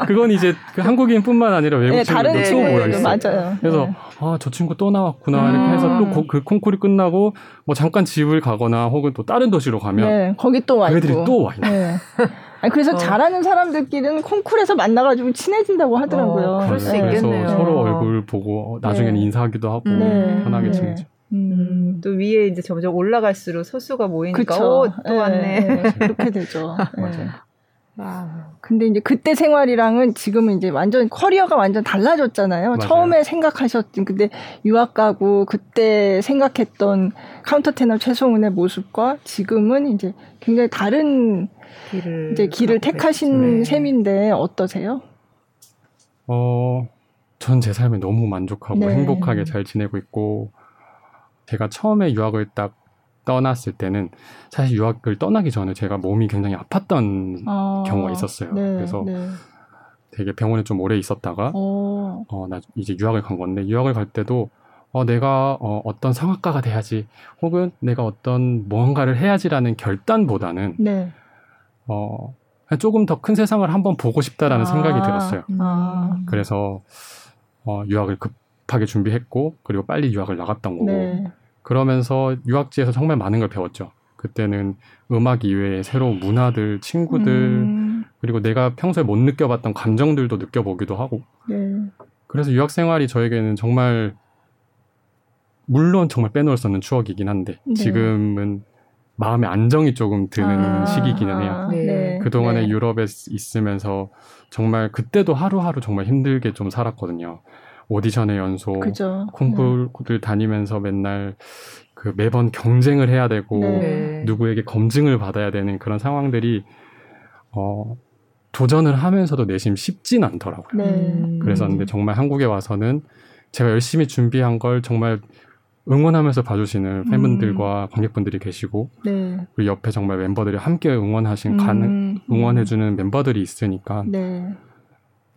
그건 이제 그 한국인뿐만 아니라 외국 네, 친구들도 또 모여 있어요. 맞아요. 그래서 네. 아저 친구 또 나왔구나 음. 이렇게 해서 또 그 콩쿨이 끝나고 뭐 잠깐 집을 가거나 혹은 또 다른 도시로 가면 네,
거기 또 와 있고.
애들이 또 와 있는. 네.
아니, 그래서 어. 잘하는 사람들끼리는 콩쿨에서 만나가지고 친해진다고 하더라고요.
어, 그럴 수 네. 있겠네요.
서로 얼굴 보고 나중에는 네. 인사하기도 하고 네. 편하게 지내죠.
음, 또 위에 이제 점점 올라갈수록 소수가 모이니까 오, 또 네, 왔네.
네, 그렇게 되죠. 맞아요. 와. 근데 이제 그때 생활이랑은 지금은 이제 완전 커리어가 완전 달라졌잖아요. 맞아요. 처음에 생각하셨던 근데 유학 가고 그때 생각했던 카운터 테너 최성훈의 모습과 지금은 이제 굉장히 다른 길을 이제 길을 택하신 네. 셈인데 어떠세요?
어, 전 제 삶에 너무 만족하고 네. 행복하게 잘 지내고 있고 제가 처음에 유학을 딱 떠났을 때는 사실 유학을 떠나기 전에 제가 몸이 굉장히 아팠던 아, 경우가 있었어요. 네, 그래서 네. 되게 병원에 좀 오래 있었다가 어, 나 이제 유학을 간 건데 유학을 갈 때도 어, 내가 어, 어떤 성악가가 돼야지 혹은 내가 어떤 무언가를 해야지라는 결단보다는 네. 어, 조금 더 큰 세상을 한번 보고 싶다라는 아, 생각이 들었어요. 아. 그래서 어, 유학을 급하게 준비했고 그리고 빨리 유학을 나갔던 거고 네. 그러면서 유학지에서 정말 많은 걸 배웠죠. 그때는 음악 이외에 새로운 문화들, 친구들, 음. 그리고 내가 평소에 못 느껴봤던 감정들도 느껴보기도 하고. 네. 그래서 유학 생활이 저에게는 정말 물론 정말 빼놓을 수 없는 추억이긴 한데 네. 지금은 마음의 안정이 조금 드는 아, 시기기는 해요. 네. 네. 그동안에 네. 유럽에 있으면서 정말 그때도 하루하루 정말 힘들게 좀 살았거든요. 오디션의 연속, 그죠. 콩쿠르를 네. 다니면서 맨날 그 매번 경쟁을 해야 되고 네. 누구에게 검증을 받아야 되는 그런 상황들이 어 도전을 하면서도 내심 쉽진 않더라고요. 네. 그래서 근데 정말 한국에 와서는 제가 열심히 준비한 걸 정말 응원하면서 봐주시는 팬분들과 음. 관객분들이 계시고 네. 그리고 옆에 정말 멤버들이 함께 응원하신 음. 가능 응원해주는 멤버들이 있으니까 네.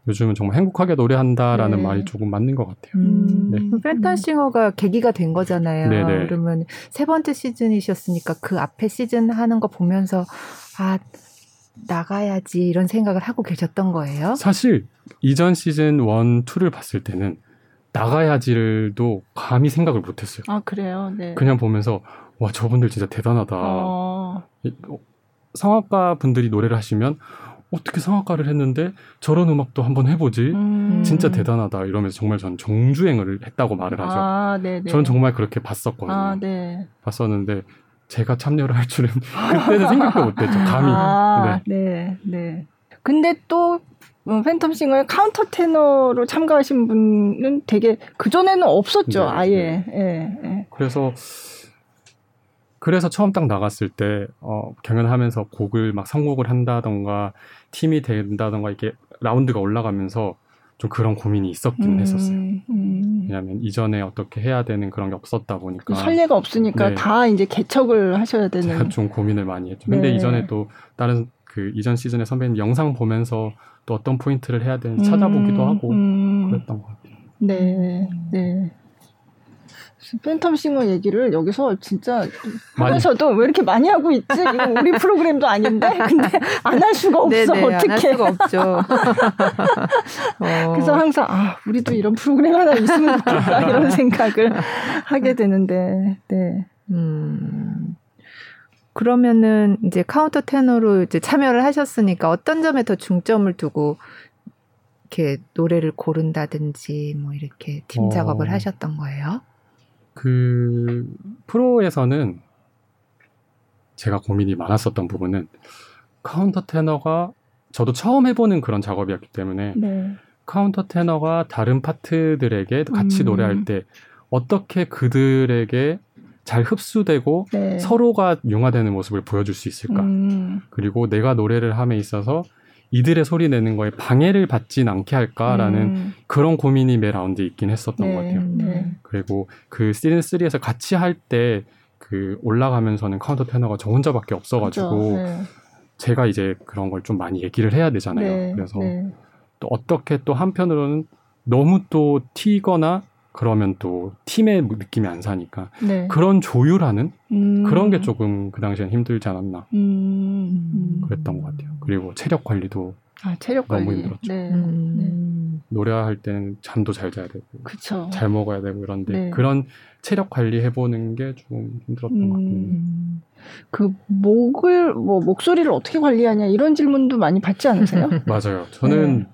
요즘은 정말 행복하게 노래한다라는 네. 말이 조금 맞는 것 같아요. 음,
네. 팬타싱어가 계기가 된 거잖아요. 네네. 그러면 세 번째 시즌이셨으니까 그 앞에 시즌 하는 거 보면서 아 나가야지 이런 생각을 하고 계셨던 거예요?
사실 이전 시즌 1, 2를 봤을 때는 나가야지를도 감히 생각을 못했어요.
아 그래요? 네.
그냥 보면서 와 저분들 진짜 대단하다. 어... 성악가 분들이 노래를 하시면 어떻게 성악가를 했는데 저런 음악도 한번 해보지 음. 진짜 대단하다 이러면서 정말 전 정주행을 했다고 말을 하죠. 아, 저는 정말 그렇게 봤었거든요. 아, 네. 봤었는데 제가 참여를 할 줄은 그때는 생각도 못했죠. 감히.
아, 네. 네, 네. 근데 또 음, 팬텀 싱어의 카운터 테너로 참가하신 분은 되게 그 전에는 없었죠. 네, 아예. 네. 예, 예.
그래서 그래서 처음 딱 나갔을 때 어, 경연하면서 곡을 막 선곡을 한다던가 팀이 된다던가 이렇게 라운드가 올라가면서 좀 그런 고민이 있었긴 음, 했었어요. 음. 왜냐하면 이전에 어떻게 해야 되는 그런 게 없었다 보니까 그
선례가 없으니까 네. 다 이제 개척을 하셔야 되는.
좀 고민을 많이 했죠. 근데 네. 이전에 또 다른 그 이전 시즌의 선배님 영상 보면서 또 어떤 포인트를 해야 되는지 찾아보기도 하고 음. 그랬던 것 같아요.
네, 네. 팬텀 싱어 얘기를 여기서 진짜 하면서도 왜 이렇게 많이 하고 있지? 이거 우리 프로그램도 아닌데 근데 안 할 수가 없어 네네, 어떻게? 할
수가 없죠.
어. 그래서 항상 아 우리도 이런 프로그램 하나 있으면 좋겠다 이런 생각을 하게 되는데 네. 음.
그러면은 이제 카운터 테너로 이제 참여를 하셨으니까 어떤 점에 더 중점을 두고 이렇게 노래를 고른다든지 뭐 이렇게 팀 어. 작업을 하셨던 거예요?
그 프로에서는 제가 고민이 많았었던 부분은 카운터 테너가 저도 처음 해보는 그런 작업이었기 때문에 네. 카운터 테너가 다른 파트들에게 같이 음. 노래할 때 어떻게 그들에게 잘 흡수되고 네. 서로가 융화되는 모습을 보여줄 수 있을까? 음. 그리고 내가 노래를 함에 있어서 이들의 소리 내는 거에 방해를 받진 않게 할까라는 음. 그런 고민이 매 라운드에 있긴 했었던 네, 것 같아요. 네. 그리고 그 시즌 3에서 같이 할 때 그 올라가면서는 카운터 테너가 저 혼자밖에 없어가지고 네. 제가 이제 그런 걸 좀 많이 얘기를 해야 되잖아요. 네, 그래서 네. 또 어떻게 또 한편으로는 너무 또 튀거나 그러면 또 팀의 느낌이 안 사니까 네. 그런 조율하는 음. 그런 게 조금 그 당시엔 힘들지 않았나 음. 그랬던 것 같아요. 그리고 체력 관리도 아, 체력 너무 관리. 힘들었죠. 네. 음. 네. 노래할 때는 잠도 잘 자야 되고 그쵸. 잘 먹어야 되고 이런데 네. 그런 체력 관리 해보는 게 좀 힘들었던 것 같아요. 음.
그 목을 뭐 목소리를 어떻게 관리하냐 이런 질문도 많이 받지 않으세요?
맞아요. 저는 네.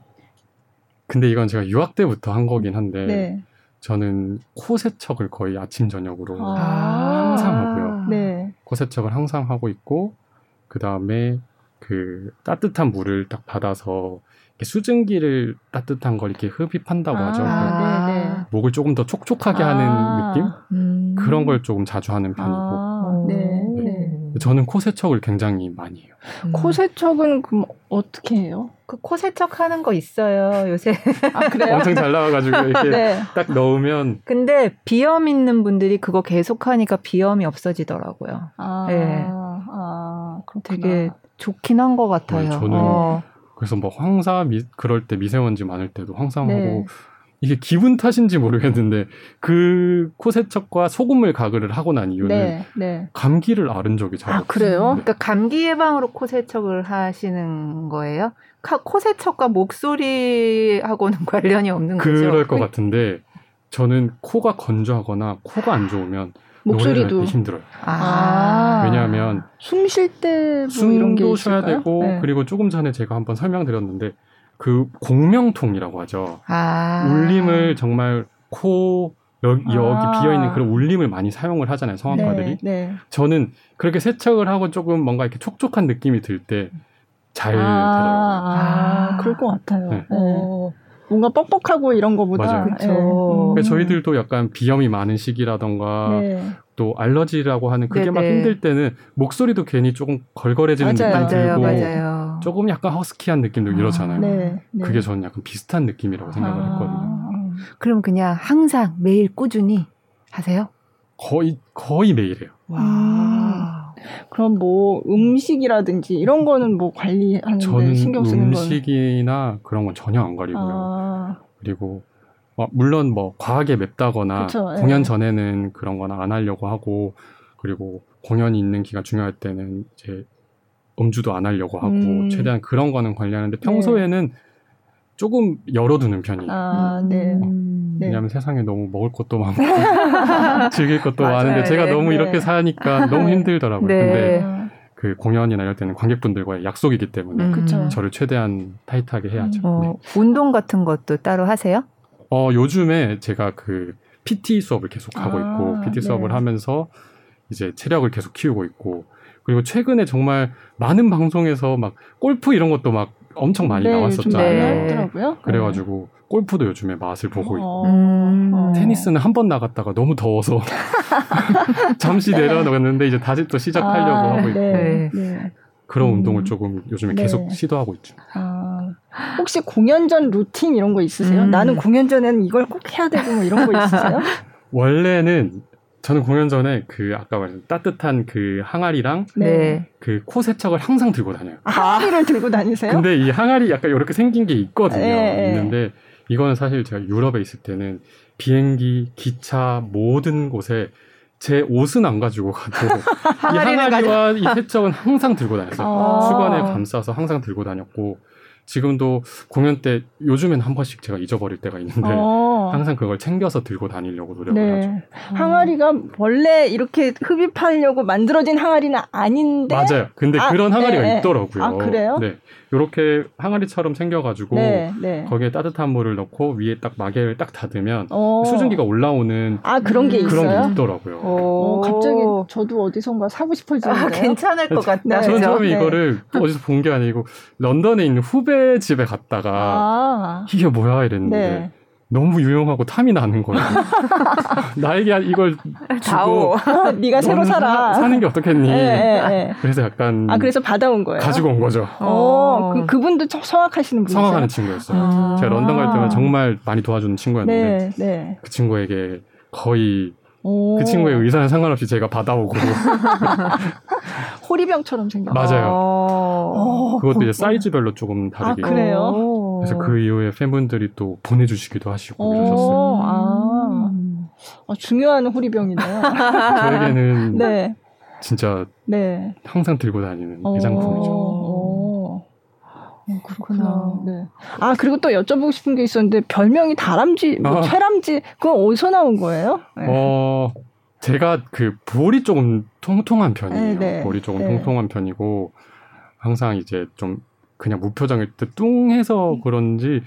근데 이건 제가 유학 때부터 한 거긴 한데. 네. 저는 코 세척을 거의 아침 저녁으로 아~ 항상 하고요. 네. 코 세척을 항상 하고 있고 그 다음에 그 따뜻한 물을 딱 받아서 수증기를 따뜻한 걸 이렇게 흡입한다고 아~ 하죠. 아~ 네, 목을 조금 더 촉촉하게 아~ 하는 느낌 음~ 그런 걸 조금 자주 하는 편이고. 아, 네. 네. 저는 코 세척을 굉장히 많이 해요.
음. 코 세척은 그럼 어떻게 해요?
그 코 세척하는 거 있어요 요새.
아 그래요?
엄청 잘 나와가지고 이렇게 네. 딱 넣으면.
근데 비염 있는 분들이 그거 계속 하니까 비염이 없어지더라고요. 아, 네. 아 되게 좋긴 한 것 같아요. 네,
저는 어. 그래서 뭐 황사 미, 그럴 때 미세먼지 많을 때도 항상 네. 하고 이게 기분 탓인지 모르겠는데 그 코세척과 소금물 가글을 하고 난 이후는 네, 네. 감기를 앓은 적이 잘 아, 없어요.
그래요? 네. 그러니까 감기 예방으로 코세척을 하시는 거예요? 코세척과 목소리하고는 관련이 없는
거죠? 그럴 것 같은데 저는 코가 건조하거나 코가 안 좋으면 목소리도 힘들어요. 아~ 왜냐하면
숨 쉴 때
뭐 숨도 쉬어야 되고 네. 그리고 조금 전에 제가 한번 설명드렸는데 그 공명통이라고 하죠. 아~ 울림을 정말 코 여기, 여기 아~ 비어 있는 그런 울림을 많이 사용을 하잖아요 성악가들이. 네, 네. 저는 그렇게 세척을 하고 조금 뭔가 이렇게 촉촉한 느낌이 들 때잘 아~ 되더라고요.
아, 그럴 것 같아요. 네. 어. 뭔가 뻑뻑하고 이런 거보다
맞아요. 그렇죠. 네. 저희들도 약간 비염이 많은 시기라던가 네. 또 알러지라고 하는 그게 네네. 막 힘들 때는 목소리도 괜히 조금 걸걸해지는 맞아요. 느낌 들고 맞아요. 조금 약간 허스키한 느낌도 아, 이러잖아요. 네. 네. 그게 저는 약간 비슷한 느낌이라고 생각을 아. 했거든요.
그럼 그냥 항상 매일 꾸준히 하세요?
거의 거의 매일 해요. 와. 음.
그럼 뭐 음식이라든지 이런 거는 뭐 관리하는데 신경 쓰는
거 음식이나 그런 건 전혀 안 가리고요. 아. 그리고 어, 물론 뭐 과하게 맵다거나 그쵸, 예. 공연 전에는 그런 건안 하려고 하고 그리고 공연이 있는 기간 중요할 때는 이제 음주도 안 하려고 하고 음. 최대한 그런 거는 관리하는데 평소에는 네. 조금 열어두는 편이에요. 아, 네. 어, 네. 왜냐하면 세상에 너무 먹을 것도 많고 즐길 것도 맞아요. 많은데 제가 네, 너무 네. 이렇게 사니까 너무 힘들더라고요. 네. 근데 그 공연이나 이럴 때는 관객분들과의 약속이기 때문에 음. 저를 최대한 타이트하게 해야죠. 어, 네.
운동 같은 것도 따로 하세요?
어, 요즘에 제가 그 PT 수업을 계속 하고 있고, 아, PT 수업을 네. 하면서 이제 체력을 계속 키우고 있고, 그리고 최근에 정말 많은 방송에서 막 골프 이런 것도 막 엄청 많이 네, 나왔었잖아요. 네. 그래가지고 골프도 요즘에 맛을 보고 있고, 음. 테니스는 한 번 나갔다가 너무 더워서 잠시 내려놓았는데 이제 다시 또 시작하려고 아, 하고 있고, 네. 네. 그런 음. 운동을 조금 요즘에 계속 시도하고 있죠. 아.
혹시 공연 전 루틴 이런 거 있으세요? 음. 나는 공연 전에는 이걸 꼭 해야 되고 뭐 이런 거 있으세요?
원래는 저는 공연 전에 그 아까 말한 따뜻한 그 항아리랑 네. 그코 세척을 항상 들고 다녀요.
아, 항아리를 들고 다니세요?
근데 이 항아리 약간 이렇게 생긴 게 있거든요. 네. 있는데 이거는 사실 제가 유럽에 있을 때는 비행기, 기차 모든 곳에 제 옷은 안 가지고 가도 이 항아리와 이 세척은 항상 들고 다녔어요. 아~ 수건에 감싸서 항상 들고 다녔고 지금도 공연 때 요즘엔 한 번씩 제가 잊어버릴 때가 있는데 어. 항상 그걸 챙겨서 들고 다니려고 노력을 네. 하죠.
항아리가 원래 이렇게 흡입하려고 만들어진 항아리는 아닌데
맞아요. 근데 아, 그런 항아리가 네. 있더라고요.
아, 그래요?
네. 이렇게 항아리처럼 챙겨가지고 네, 네. 거기에 따뜻한 물을 넣고 위에 딱 마개를 딱 닫으면 오. 어. 수증기가 올라오는
아 그런 게
그런
있어요?
게 있더라고요.
오. 어, 갑자기 저도 어디선가 사고 싶어지는데 아,
괜찮을 것 같다.
네. 저는 처음에 네. 이거를 어디서 본 게 아니고 런던에 있는 후배 집에 갔다가 아. 이게 뭐야 이랬는데 네. 너무 유용하고 탐이 나는 거예요. 나에게 이걸 주고
네가 새로 살아
사는 게 어떻겠니? 네, 네, 네. 그래서 약간
아 그래서 받아온 거예요.
가지고 온 거죠.
어, 그 그분도 성악하시는 분이세요?
성악하는 친구였어요. 아~ 제가 런던 갈 때만 정말 많이 도와주는 친구였는데 네, 네. 그 친구에게 거의 그 친구의 의사는 상관없이 제가 받아오고
호리병처럼 생겼
맞아요. 어. 그것도 이제 사이즈별로 조금 다르게.
아, 그래요?
그래서 그 이후에 팬분들이 또 보내주시기도 하시고 그러셨어요. 아.
아, 중요한 호리병이네요.
저에게는 네. 진짜 네. 항상 들고 다니는 애장품이죠.
어, 그렇구나. 네. 아 그리고 또 여쭤보고 싶은 게 있었는데 별명이 다람쥐, 뭐 아. 최람쥐 그건 어디서 나온 거예요?
네. 어 제가 그 볼이 조금 통통한 편이에요. 네, 네. 볼이 조금 네. 통통한 편이고 항상 이제 좀 그냥 무표정일 때 뚱해서 그런지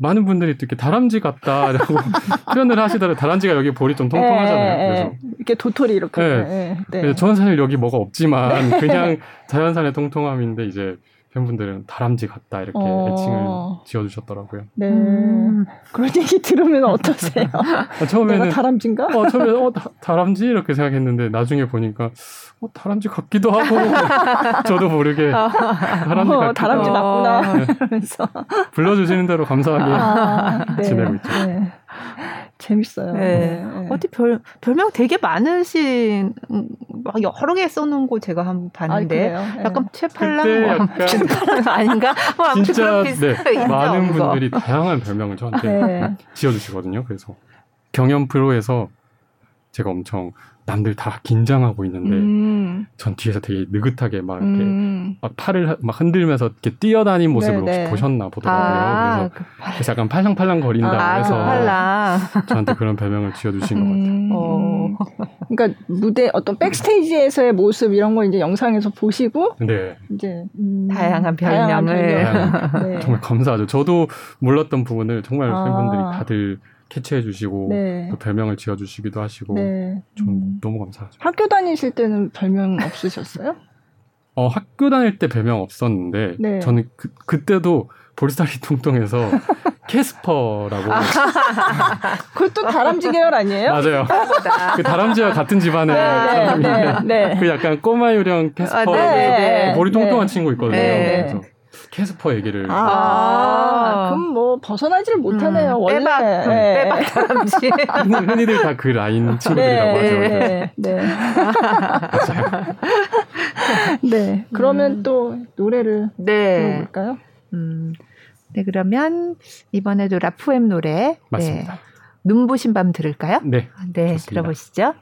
많은 분들이 또 이렇게 다람쥐 같다라고 표현을 하시더라고요. 다람쥐가 여기 볼이 좀 통통하잖아요. 에, 에,
그래서 이렇게 도토리 이렇게. 네.
네. 그래서 저는 사실 여기 뭐가 없지만 그냥 자연산의 통통함인데 이제 팬분들은 다람쥐 같다 이렇게 어... 애칭을 지어주셨더라고요.
네. 음... 그런 얘기 들으면 어떠세요? 아, 처음에는 다람쥐인가?
어, 처음에 어 다, 람쥐 이렇게 생각했는데 나중에 보니까 어 다람쥐 같기도 하고 저도 모르게 다람쥐 어,
다람쥐 같구나 네.
불러주시는 대로 감사하게 아, 네. 지내고 있죠. 네.
재밌어요. 네.
네. 어디 별 별명 되게 많으신 막 여러 개 써놓은 거 제가 한번 봤는데 아, 네. 약간 최팔랑 뭐 약간 아닌가? 뭐
진짜 네. 많은 분들이 다양한 별명을 저한테 네. 지어주시거든요. 그래서 경연 프로에서 제가 엄청 남들 다 긴장하고 있는데 음. 전 뒤에서 되게 느긋하게 막 이렇게 음. 막 팔을 막 흔들면서 이렇게 뛰어다닌 모습을 네네. 혹시 보셨나 보더라고요. 아, 그래서, 그 그래서 약간 팔랑팔랑 거린다고 아, 해서 그 저한테 그런 별명을 지어주신 것 같아요. 음. 어.
그러니까 무대 어떤 백스테이지에서의 모습 이런 걸 이제 영상에서 보시고 네. 이제
음, 다양한 별명을 다양한
네. 정말 감사하죠. 저도 몰랐던 부분을 정말 아. 팬분들이 다들 캐치해 주시고 네. 또 별명을 지어 주시기도 하시고 네. 좀 음. 너무 감사하죠.
학교 다니실 때는 별명 없으셨어요?
어, 학교 다닐 때 별명 없었는데 네. 저는 그, 그때도 볼살이 통통해서 캐스퍼라고. 아,
그것도 다람쥐 계열 아니에요?
맞아요. 그 다람쥐와 같은 집안의 네, 네, 네, 그 약간 꼬마 유령 캐스퍼 아, 네, 볼이 통통한 친구 있거든요. 그래서 캐스퍼 얘기를. 아,
아 그럼 뭐 벗어나지를 못하네요. 음, 원래
빼박, 네. 빼박 다람쥐.
흔히들 다 그 라인 친구들이라고 네, 하죠. 네, 네.
네. 그러면 음. 또 노래를 네. 들어볼까요? 음.
네, 그러면 이번에도 라프엠 노래.
맞습니다.
네. 눈부신 밤 들을까요?
네.
네, 좋습니다. 들어보시죠.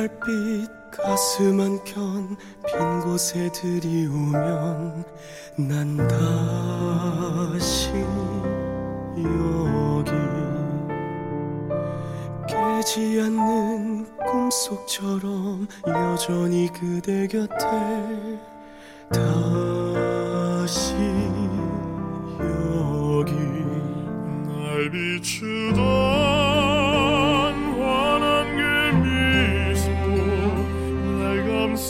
달빛 가슴 한 켠 빈 곳에 들이우면 난 다시 여기. 깨지 않는 꿈속처럼 여전히 그대 곁에 다 다시 여기. 날 비추던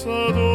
포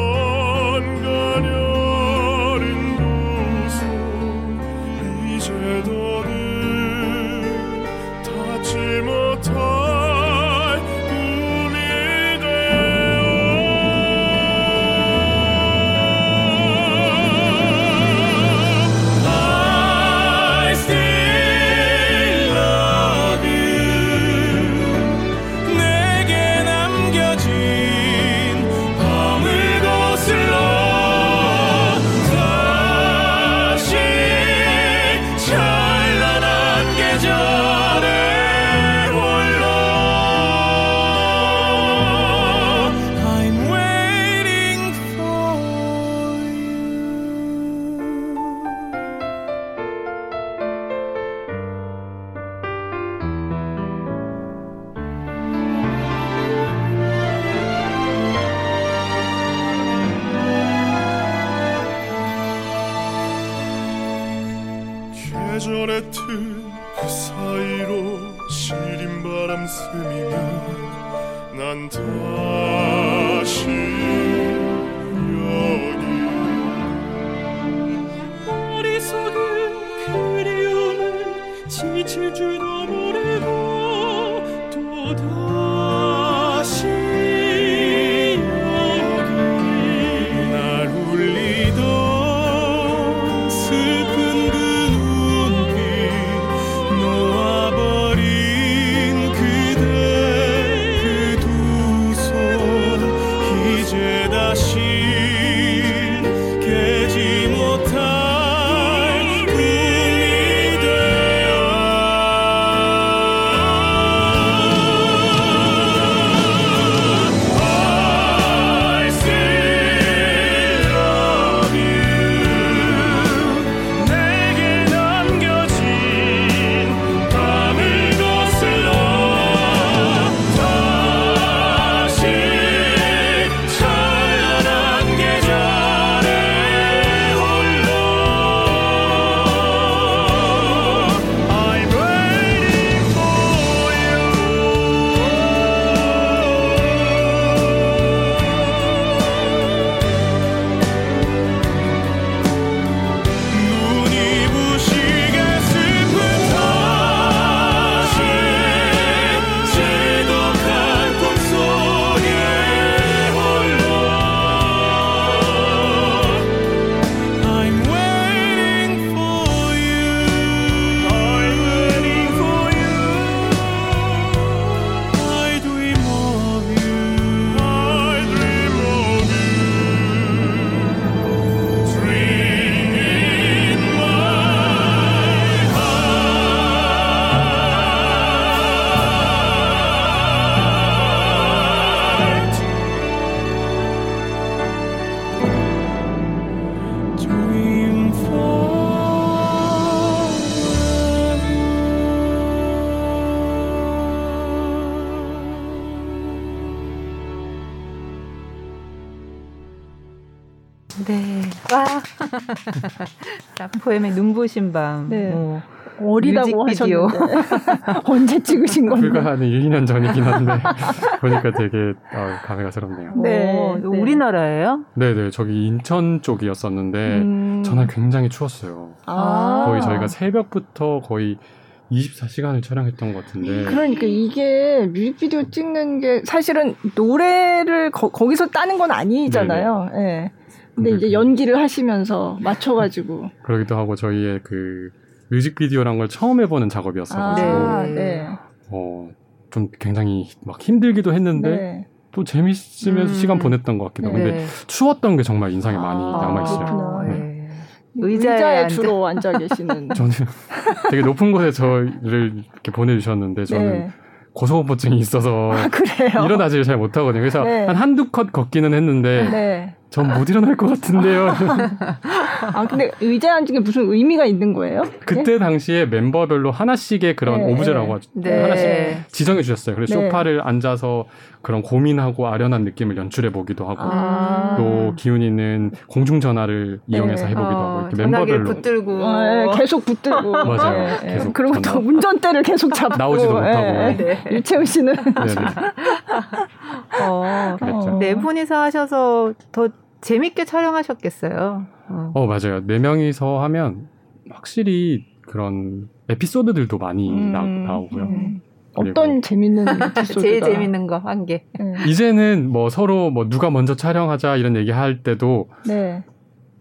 눈부신 밤. 네. 뭐.
어리다고 하셨는데 언제 찍으신 건데?
불과 한 1, 2년 전이긴 한데 보니까 되게 어, 감회가 새롭네요.
네, 네. 우리나라예요?
네, 네. 저기 인천 쪽이었었는데 음. 전날 굉장히 추웠어요. 아. 거의 저희가 새벽부터 거의 24시간을 촬영했던 것 같은데.
그러니까 이게 뮤직비디오 찍는 게 사실은 노래를 거, 기서 따는 건 아니잖아요. 예. 네. 근데 이제 연기를 하시면서 맞춰가지고.
그러기도 하고 저희의 그 뮤직비디오란 걸 처음 해보는 작업이었어가지고. 아, 네. 어, 좀 굉장히 막 힘들기도 했는데. 네. 또 재밌으면서 음. 시간 보냈던 것 같기도 하고. 네. 근데 추웠던 게 정말 인상에 아, 많이 남아있어요.
네. 의자에, 의자에 앉아. 주로 앉아 계시는.
저는 되게 높은 곳에 저를 이렇게 보내주셨는데 저는 네. 고소공포증이 있어서 아, 일어나지를 잘 못하거든요. 그래서 네. 한 한두 컷 걷기는 했는데 네. 전 못 일어날 것 같은데요.
아 근데 의자에 앉은 게 무슨 의미가 있는 거예요?
그때 네? 당시에 멤버별로 하나씩의 그런 네, 오브제라고 하죠. 네. 하나씩 지정해 주셨어요. 그래서 네. 소파를 앉아서 그런 고민하고 아련한 느낌을 연출해 보기도 하고 아~ 또 기운 있는 공중 전화를 네. 이용해서 해보기도 어, 하고
멤버별로 붙들고 어,
계속 붙들고
맞아요. 계속
그리고 또 운전대를 계속 잡고
나오지도 못하고
유채훈 씨는
어, 네 분이서 하셔서 더 재밌게 촬영하셨겠어요.
어. 어, 맞아요. 네 명이서 하면 확실히 그런 에피소드들도 많이 음, 나, 오고요 음.
어떤 재밌는 에피소드가
제일 재밌는 거 한 개.
네. 이제는 뭐 서로 뭐 누가 먼저 촬영하자 이런 얘기 할 때도 네.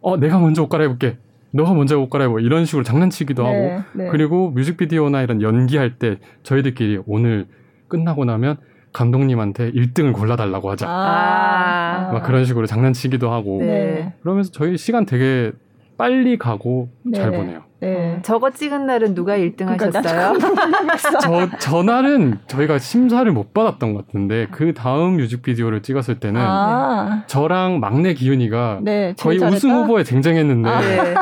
어 내가 먼저 옷 갈아입을게. 너가 먼저 옷 갈아입어 이런 식으로 장난치기도 네, 하고 네. 그리고 뮤직비디오나 이런 연기할 때 저희들끼리 오늘 끝나고 나면 감독님한테 1등을 골라달라고 하자. 아~ 막 그런 식으로 장난치기도 하고. 네. 그러면서 저희 시간 되게 빨리 가고 네. 잘 보내요.
네. 어, 저거 찍은 날은 누가 1등 그러니까 하셨어요?
저, 저 날은 저희가 심사를 못 받았던 것 같은데 그 다음 뮤직비디오를 찍었을 때는 아~ 저랑 막내 기훈이가 네, 거의 잘했다? 우승 후보에 쟁쟁했는데 아, 네.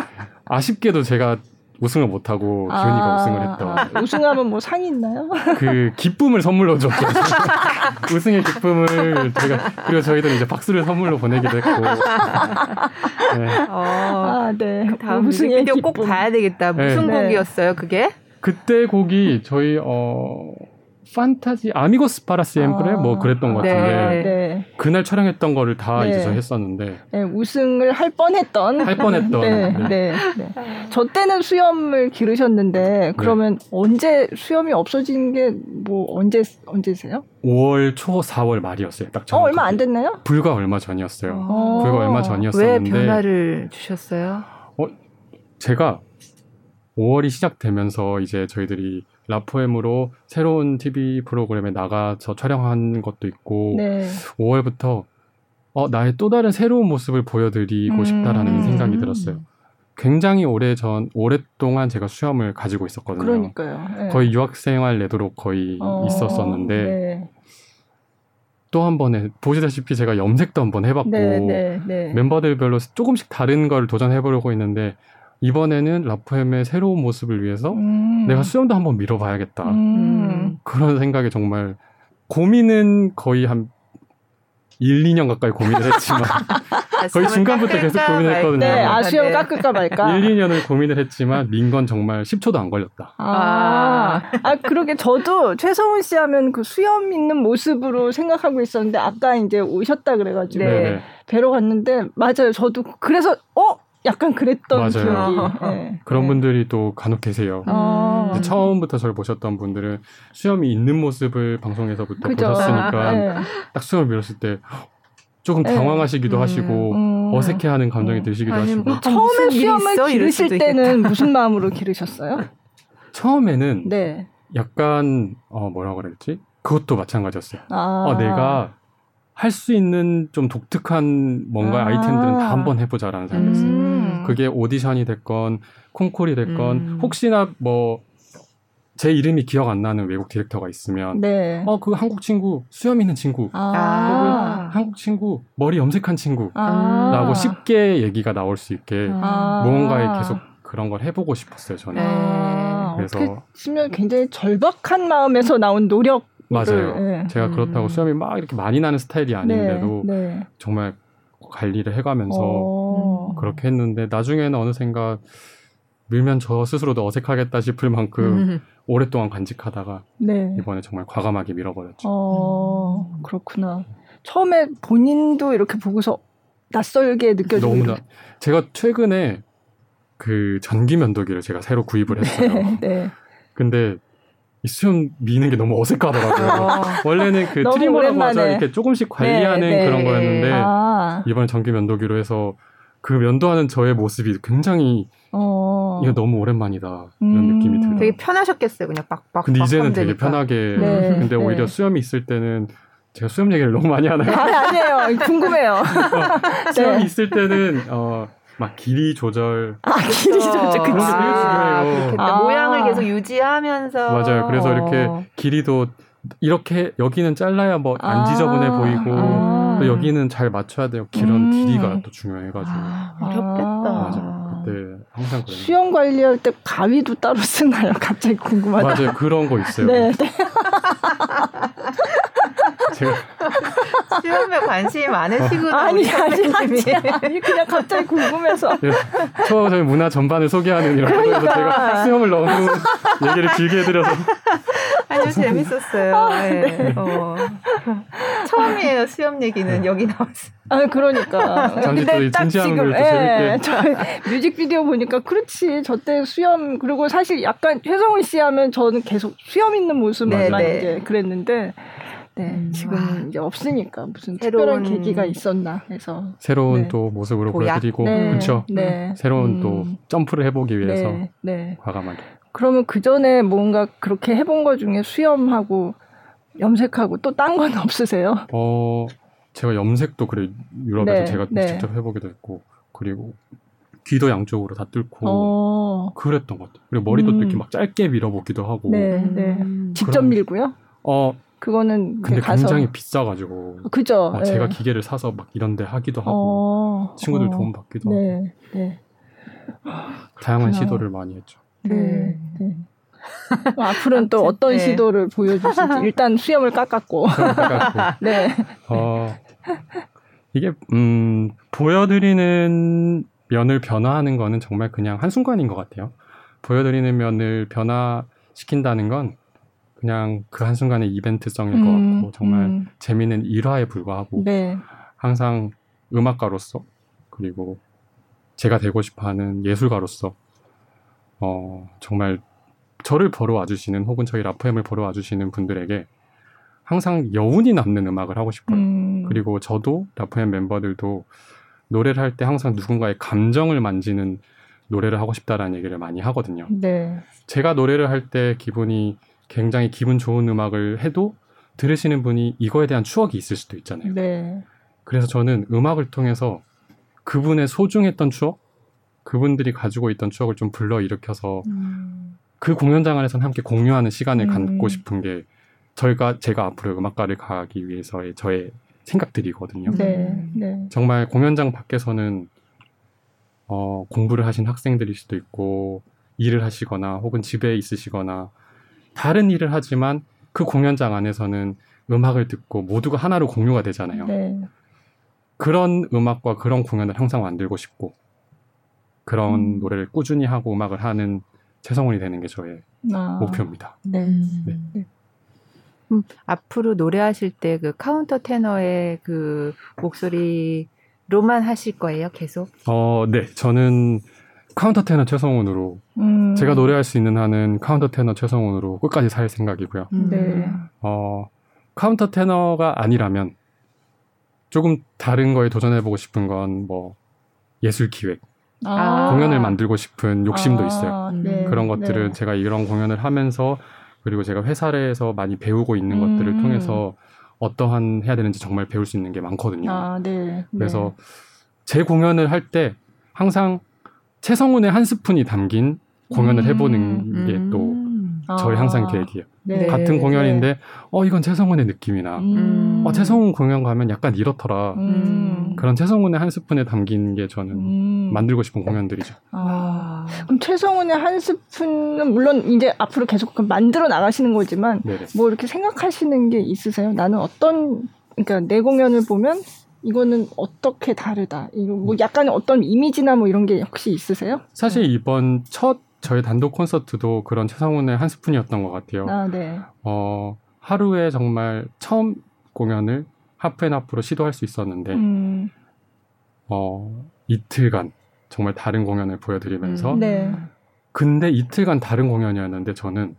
아쉽게도 제가 우승을 못하고 아, 기훈이가 우승을 했던. 아,
우승하면 뭐 상이 있나요?
그 기쁨을 선물로 줬죠. 우승의 기쁨을 저희가 그리고 저희들은 이제 박수를 선물로 보내기도 했고.
네. 어, 아, 네. 그 다음 우승의 비디오 꼭 봐야 되겠다. 무슨 네. 곡이었어요, 그게?
그때 곡이 저희 어 판타지 Amigos para siempre 아, 뭐 그랬던 것 같은데 네, 네. 그날 촬영했던 거를 다 네. 이제 저 했었는데
네, 우승을 할 뻔했던
할 뻔했던 네, 네. 네, 네.
저 때는 수염을 기르셨는데 그러면 언제 수염이 없어진 게 뭐 언제 언제세요?
5월 초 4월 말이었어요. 딱 어,
얼마 안 됐나요?
불과 얼마 전이었어요. 아~ 불과 얼마 전이었었는데
왜 변화를 주셨어요?
어 제가 5월이 시작되면서 이제 저희들이 라포엠으로 새로운 TV 프로그램에 나가서 촬영한 것도 있고 네. 5월부터 어, 나의 또 다른 새로운 모습을 보여드리고 음. 싶다라는 생각이 들었어요. 굉장히 오래 전 오랫동안 제가 수염을 가지고 있었거든요.
그러니까요. 네.
거의 유학생활 내도록 거의 어, 있었었는데 네. 또한 번에 보시다시피 제가 염색도 한번 해봤고 네, 네, 네. 멤버들별로 조금씩 다른 걸 도전해보려고 했는데 이번에는 라포엠의 새로운 모습을 위해서 음. 내가 수염도 한번 밀어봐야겠다. 음. 그런 생각에 정말 고민은 거의 한 1, 2년 가까이 고민을 했지만 거의 중간부터 계속 고민했거든요.
네, 아 수염 네. 깎을까 말까.
1, 2년을 고민을 했지만 민 건 정말 10초도 안 걸렸다.
아, 아 그러게 저도 최성훈 씨 하면 그 수염 있는 모습으로 생각하고 있었는데 아까 이제 오셨다 그래가지고 네. 뵈러 갔는데 맞아요. 저도 그래서 어 약간 그랬던 맞아요. 기억이. 네.
그런 네. 분들이 또 간혹 계세요. 아. 처음부터 저를 보셨던 분들은 수염이 있는 모습을 방송에서부터 그죠. 보셨으니까 아, 네. 딱 수염을 밀었을 때 조금 네. 당황하시기도 음, 하시고 음. 어색해하는 감정이 음. 드시기도 하시고 뭐,
처음에 수염을 기르실 때는 무슨 마음으로 기르셨어요?
처음에는 네. 약간 어 뭐라 그랬지? 그것도 마찬가지였어요. 아. 어, 내가 할 수 있는 좀 독특한 뭔가 아. 이템들은 다 한번 해보자라는 생각이었어요. 음. 그게 오디션이 됐건 콩쿨이 됐건 음. 혹시나 뭐 제 이름이 기억 안 나는 외국 디렉터가 있으면 네. 어그 한국 친구 수염 있는 친구 아. 한국 친구 머리 염색한 친구라고 아. 쉽게 얘기가 나올 수 있게 아. 무언가에 계속 그런 걸 해보고 싶었어요 저는. 아.
그래서 치면 굉장히 절박한 마음에서 나온 노력
맞아요. 네. 제가 그렇다고 음. 수염이 막 이렇게 많이 나는 스타일이 아닌데도 네. 네. 정말 관리를 해가면서 어. 그렇게 했는데 나중에는 어느샌가 밀면 저 스스로도 어색하겠다 싶을 만큼 음. 오랫동안 간직하다가 네. 이번에 정말 과감하게 밀어버렸죠.
어, 그렇구나. 처음에 본인도 이렇게 보고서 낯설게 느껴지고 너무나
제가 최근에 그 전기 면도기를 제가 새로 구입을 했어요. 네, 네. 근데 이 수염 미는 게 너무 어색하더라고요. 어. 원래는 그 트리머라고 하죠. 이렇게 조금씩 관리하는 네, 네. 그런 거였는데 아. 이번에 전기 면도기로 해서 그 면도하는 저의 모습이 굉장히 어. 이거 너무 오랜만이다 이런 음. 느낌이 들어요.
되게 편하셨겠어요, 그냥 빡빡.
근데 이제는 되게 편하게. 네, 근데 오히려 네. 수염이 있을 때는 제가 수염 얘기를 너무 많이 하나요?
아, 아니 에요. 궁금해요.
어, 수염이 네. 있을 때는 어, 막 길이 조절.
아, 길이 조절. 그치.
아, 아, 모양을 계속 유지하면서.
맞아요. 그래서 이렇게 길이도 이렇게 여기는 잘라야 뭐 안 지저분해 아, 보이고 아. 또 여기는 잘 맞춰야 돼요. 길은 음. 길이가 또 중요해가지고 아,
어렵겠다.
맞아. 그때 항상 그래요.
수영 관리할 때 가위도 따로 쓰나요? 갑자기 궁금하다.
맞아요. 그런 거 있어요. 네. 네.
제가 수염에 관심이 많으시구나.
아니, 아니, 아니, 아니, 그냥 갑자기 궁금해서. 예,
처음 저희 문화 전반을 소개하는 이런 거에서 그러니까. 제가 수염을 너무 얘기를 길게 해드려서.
아니요, 재밌었어요. 아, 네. 네. 어. 처음이에요, 수염 얘기는 여기 나왔어요.
아, 그러니까.
근데 딱 지금, 예,
저 뮤직비디오 보니까 그렇지. 저 때 수염, 그리고 사실 약간 최성훈 씨 하면 저는 계속 수염 있는 모습만 네, 네. 이제 그랬는데, 네, 음, 지금 와. 이제 없으니까 무슨 새로운 특별한 계기가 있었나 해서
새로운 네. 또 모습으로. 보여드리고 네. 그렇죠. 네. 새로운 음. 또 점프를 해보기 위해서 네. 네. 과감하게.
그러면 그 전에 뭔가 그렇게 해본 것 중에 수염하고 염색하고 또 딴 건 없으세요?
어, 제가 염색도 그래 유럽에서 네. 제가 직접 해보기도 했고 그리고 귀도 양쪽으로 다 뚫고 어. 그랬던 것 같아요. 그리고 머리도 음. 이렇게 막 짧게 밀어보기도 하고.
네, 네. 음. 직접 밀고요?
어,
그거는
근데 가서. 굉장히 비싸가지고
그죠.
어, 제가 네. 기계를 사서 막 이런데 하기도 하고 어, 친구들 어, 도움 받기도 네, 하고 네. 다양한 그렇구나. 시도를 많이 했죠. 네. 네.
네. 어, 앞으로는 또 어떤 네. 시도를 보여주실지 일단 수염을 깎았고. 깎았고. 네. 어,
이게 음 보여드리는 면을 변화하는 거는 정말 그냥 한 순간인 것 같아요. 보여드리는 면을 변화시킨다는 건 그냥 그 한순간의 이벤트성일 음, 것 같고 정말 음. 재미있는 일화에 불과하고 네. 항상 음악가로서 그리고 제가 되고 싶어하는 예술가로서 어 정말 저를 보러 와주시는 혹은 저희 라프엠을 보러 와주시는 분들에게 항상 여운이 남는 음악을 하고 싶어요. 음. 그리고 저도 라프엠 멤버들도 노래를 할 때 항상 누군가의 감정을 만지는 노래를 하고 싶다라는 얘기를 많이 하거든요. 네. 제가 노래를 할 때 기분이 굉장히 기분 좋은 음악을 해도 들으시는 분이 이거에 대한 추억이 있을 수도 있잖아요. 네. 그래서 저는 음악을 통해서 그분의 소중했던 추억, 그분들이 가지고 있던 추억을 좀 불러 일으켜서 음. 그 공연장 안에서는 함께 공유하는 시간을 음. 갖고 싶은 게 저희가 제가 앞으로 음악가를 가기 위해서의 저의 생각들이거든요. 네. 네. 정말 공연장 밖에서는 어, 공부를 하신 학생들일 수도 있고 일을 하시거나 혹은 집에 있으시거나 다른 일을 하지만 그 공연장 안에서는 음악을 듣고 모두가 하나로 공유가 되잖아요. 네. 그런 음악과 그런 공연을 항상 만들고 싶고 그런 음. 노래를 꾸준히 하고 음악을 하는 최성훈이 되는 게 저의 아. 목표입니다. 네. 네.
네. 음, 앞으로 노래하실 때 그 카운터 테너의 그 목소리로만 하실 거예요, 계속?
어, 네. 저는 카운터 테너 최성훈으로 음. 제가 노래할 수 있는 한은 카운터 테너 최성훈으로 끝까지 살 생각이고요. 음. 네. 어, 카운터 테너가 아니라면 조금 다른 거에 도전해보고 싶은 건 뭐 예술 기획, 아. 공연을 만들고 싶은 욕심도 아. 있어요. 네. 그런 것들은 네. 제가 이런 공연을 하면서 그리고 제가 회사에서 많이 배우고 있는 음. 것들을 통해서 어떠한 해야 되는지 정말 배울 수 있는 게 많거든요. 아, 네. 그래서 네. 제 공연을 할 때 항상 최성훈의 한 스푼이 담긴 공연을 해보는 음, 게또 음. 저희 항상 아, 계획이에요. 네, 같은 공연인데 네. 어 이건 최성훈의 느낌이나 음. 어 최성훈 공연 가면 약간 이렇더라. 음. 그런 최성훈의 한 스푼에 담긴 게 저는 음. 만들고 싶은 공연들이죠. 아,
그럼 최성훈의 한 스푼은 물론 이제 앞으로 계속 만들어 나가시는 거지만 네네. 뭐 이렇게 생각하시는 게 있으세요? 나는 어떤 그러니까 내 공연을 보면 이거는 어떻게 다르다. 이거 뭐 약간 어떤 이미지나 뭐 이런 게 혹시 있으세요?
사실 이번 첫 저희 단독 콘서트도 그런 최상훈의 한 스푼이었던 것 같아요. 아, 네. 어, 하루에 정말 처음 공연을 하프앤하프로 시도할 수 있었는데, 음. 어, 이틀간 정말 다른 공연을 보여드리면서, 음, 네. 근데 이틀간 다른 공연이었는데 저는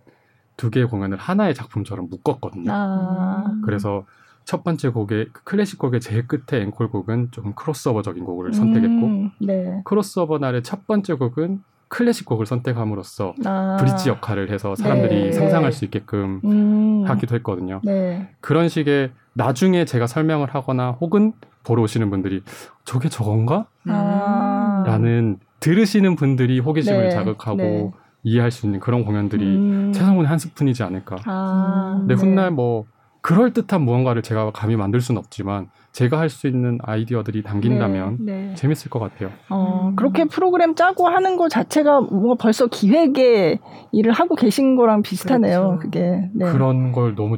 두 개의 공연을 하나의 작품처럼 묶었거든요. 아. 그래서 첫 번째 곡의 그 클래식 곡의 제일 끝에 앵콜 곡은 조금 크로스오버적인 곡을 음, 선택했고 네. 크로스오버 날의 첫 번째 곡은 클래식 곡을 선택함으로써 아, 브릿지 역할을 해서 사람들이 네. 상상할 수 있게끔 음, 하기도 했거든요. 네. 그런 식의 나중에 제가 설명을 하거나 혹은 보러 오시는 분들이 저게 저건가? 아. 라는 들으시는 분들이 호기심을 네. 자극하고 네. 이해할 수 있는 그런 공연들이 음. 최성훈의 한 스푼이지 않을까. 아, 근데 네. 훗날 뭐 그럴 듯한 무언가를 제가 감히 만들 수는 없지만 제가 할 수 있는 아이디어들이 담긴다면 네, 네. 재밌을 것 같아요.
어, 음. 그렇게 프로그램 짜고 하는 것 자체가 뭔가 벌써 기획의 일을 하고 계신 거랑 비슷하네요. 그렇죠. 그게
네. 그런 걸 너무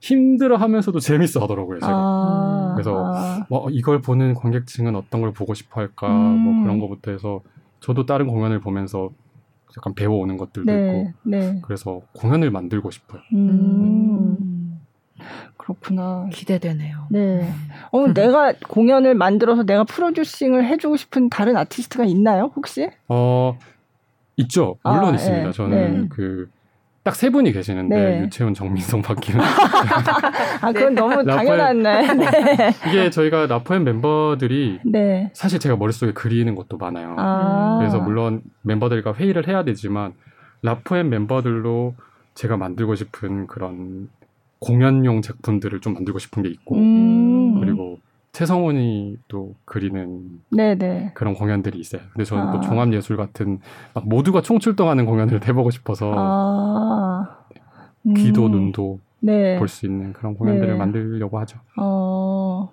힘들어하면서도 재밌어 하더라고요. 제가. 아, 그래서 아. 뭐 이걸 보는 관객층은 어떤 걸 보고 싶어 할까 뭐 음. 뭐 그런 것부터 해서 저도 다른 공연을 보면서 약간 배워오는 것들도 네, 있고 네. 그래서 공연을 만들고 싶어요. 음.
그렇구나.
기대되네요.
네. 어, 내가 공연을 만들어서 내가 프로듀싱을 해주고 싶은 다른 아티스트가 있나요, 혹시?
어, 있죠. 물론 아, 있습니다. 네, 저는 네. 그, 딱 세 분이 계시는데, 네. 유채훈, 정민성, 박기훈.
아, 그건 너무 당연한, 네.
이게 저희가 라포엠 멤버들이 네. 사실 제가 머릿속에 그리는 것도 많아요. 아. 그래서 물론 멤버들과 회의를 해야 되지만, 라포엠 멤버들로 제가 만들고 싶은 그런 공연용 제품들을 좀 만들고 싶은 게 있고 음. 최성훈이 또 그리는 네네. 그런 공연들이 있어요. 근데 저는 아. 또 종합 예술 같은 막 모두가 총출동하는 공연을 해보고 싶어서 아. 음. 귀도 눈도 네. 볼수 있는 그런 공연들을 네. 만들려고 하죠. 어.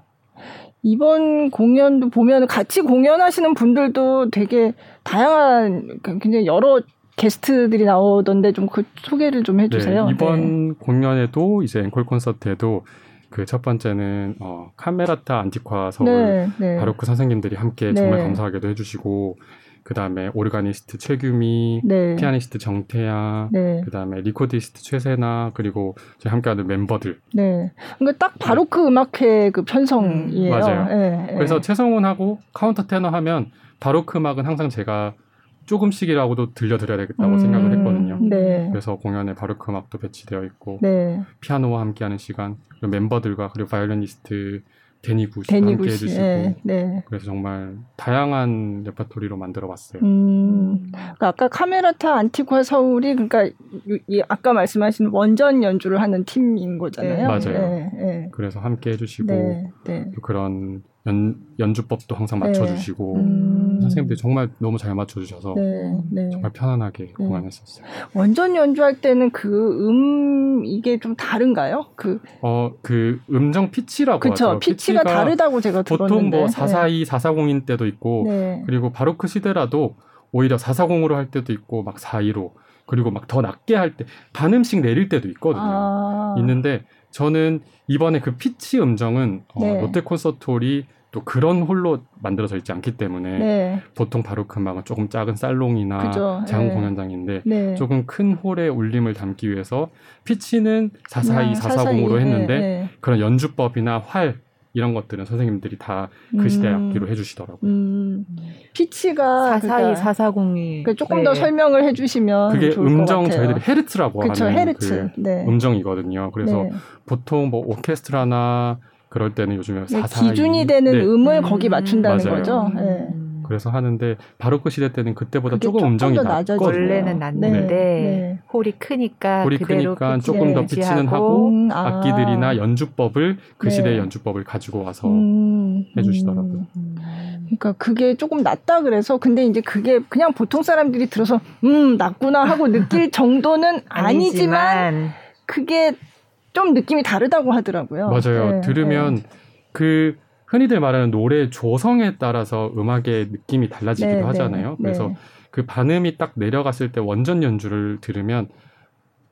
이번 공연도 보면 같이 공연하시는 분들도 되게 다양한 굉장히 여러 게스트들이 나오던데 좀 그 소개를 좀 해주세요.
네, 이번 네. 공연에도 이제 앵콜 콘서트에도 그 첫 번째는 어, 카메라타 안티과 서울 네, 네. 바로크 선생님들이 함께 정말 네. 감사하게도 해주시고 그 다음에 오르가니스트 최규미, 네. 피아니스트 정태양, 그 다음에 리코디스트 최세나 그리고 저희 함께하는 멤버들.
네. 그러니까 딱 바로크 음악회 그 편성이에요.
음, 맞아요. 그래서 최성훈하고 카운터 테너 하면 바로크 음악은 항상 제가 조금씩이라고도 들려드려야 되겠다고 음, 생각을 했거든요. 네. 그래서 공연에 바로크 음악도 배치되어 있고 네. 피아노와 함께하는 시간 그리고 멤버들과 그리고 바이올리니스트 대니 구 씨 함께 해주시고 네, 네. 그래서 정말 다양한 레퍼토리로 만들어봤어요. 음,
그러니까 아까 카메라타 안티콰 서울이 그러니까 이 아까 말씀하신 원전 연주를 하는 팀인 거잖아요. 네.
맞아요. 네, 네. 그래서 함께 해주시고 그런 연, 연주법도 항상 네. 맞춰주시고 음. 선생님들이 정말 너무 잘 맞춰주셔서 네. 네. 정말 편안하게 네. 공연했었어요.
원전 연주할 때는 그 음 이게 좀 다른가요?
그 어 그 음정 피치라고
그쵸,
하죠.
피치가, 피치가 다르다고 제가
들었는데 보통 뭐 442, 440인 때도 있고 그리고 바로크 시대라도 오히려 440으로 할 때도 있고 막 42로 그리고 막 더 낮게 할 때 반음씩 내릴 때도 있거든요. 아. 있는데 저는 이번에 그 피치 음정은 어, 네. 롯데 콘서트홀이 또 그런 홀로 만들어져 있지 않기 때문에 네. 보통 바로크 음악은 조금 작은 살롱이나 작은 네. 공연장인데 네. 조금 큰 홀의 울림을 담기 위해서 피치는 442, 440으로 했는데 그런 연주법이나 활 이런 것들은 선생님들이 다 그 시대 음. 악기로 해주시더라고요. 음.
피치가
442, 440이
그 조금 네. 더 설명을 해주시면
그게 음정 저희들이 헤르츠라고 그쵸, 하는 헤르츠. 그 네. 음정이거든요. 그래서 네. 보통 뭐 오케스트라나 그럴 때는 요즘에 442
기준이 되는 네. 음을 음. 거기 맞춘다는 맞아요. 거죠. 네.
그래서 하는데 바로크 시대 때는 그때보다 조금 음정이 낮거든요.
원래는 낮는데 네. 홀이 크니까
홀이 크니까 조금 더 피치는 하고 음, 아. 악기들이나 연주법을 그 네. 시대의 연주법을 가지고 와서 음, 해주시더라고요. 음.
그러니까 그게 조금 낮다 그래서 근데 이제 그게 그냥 보통 사람들이 들어서 음 낮구나 하고 느낄 정도는 아니지만 그게 좀 느낌이 다르다고 하더라고요.
맞아요. 네, 들으면 네. 그 흔히들 말하는 노래 조성에 따라서 음악의 느낌이 달라지기도 네, 네 하잖아요. 그래서 네. 그 반음이 딱 내려갔을 때 원전 연주를 들으면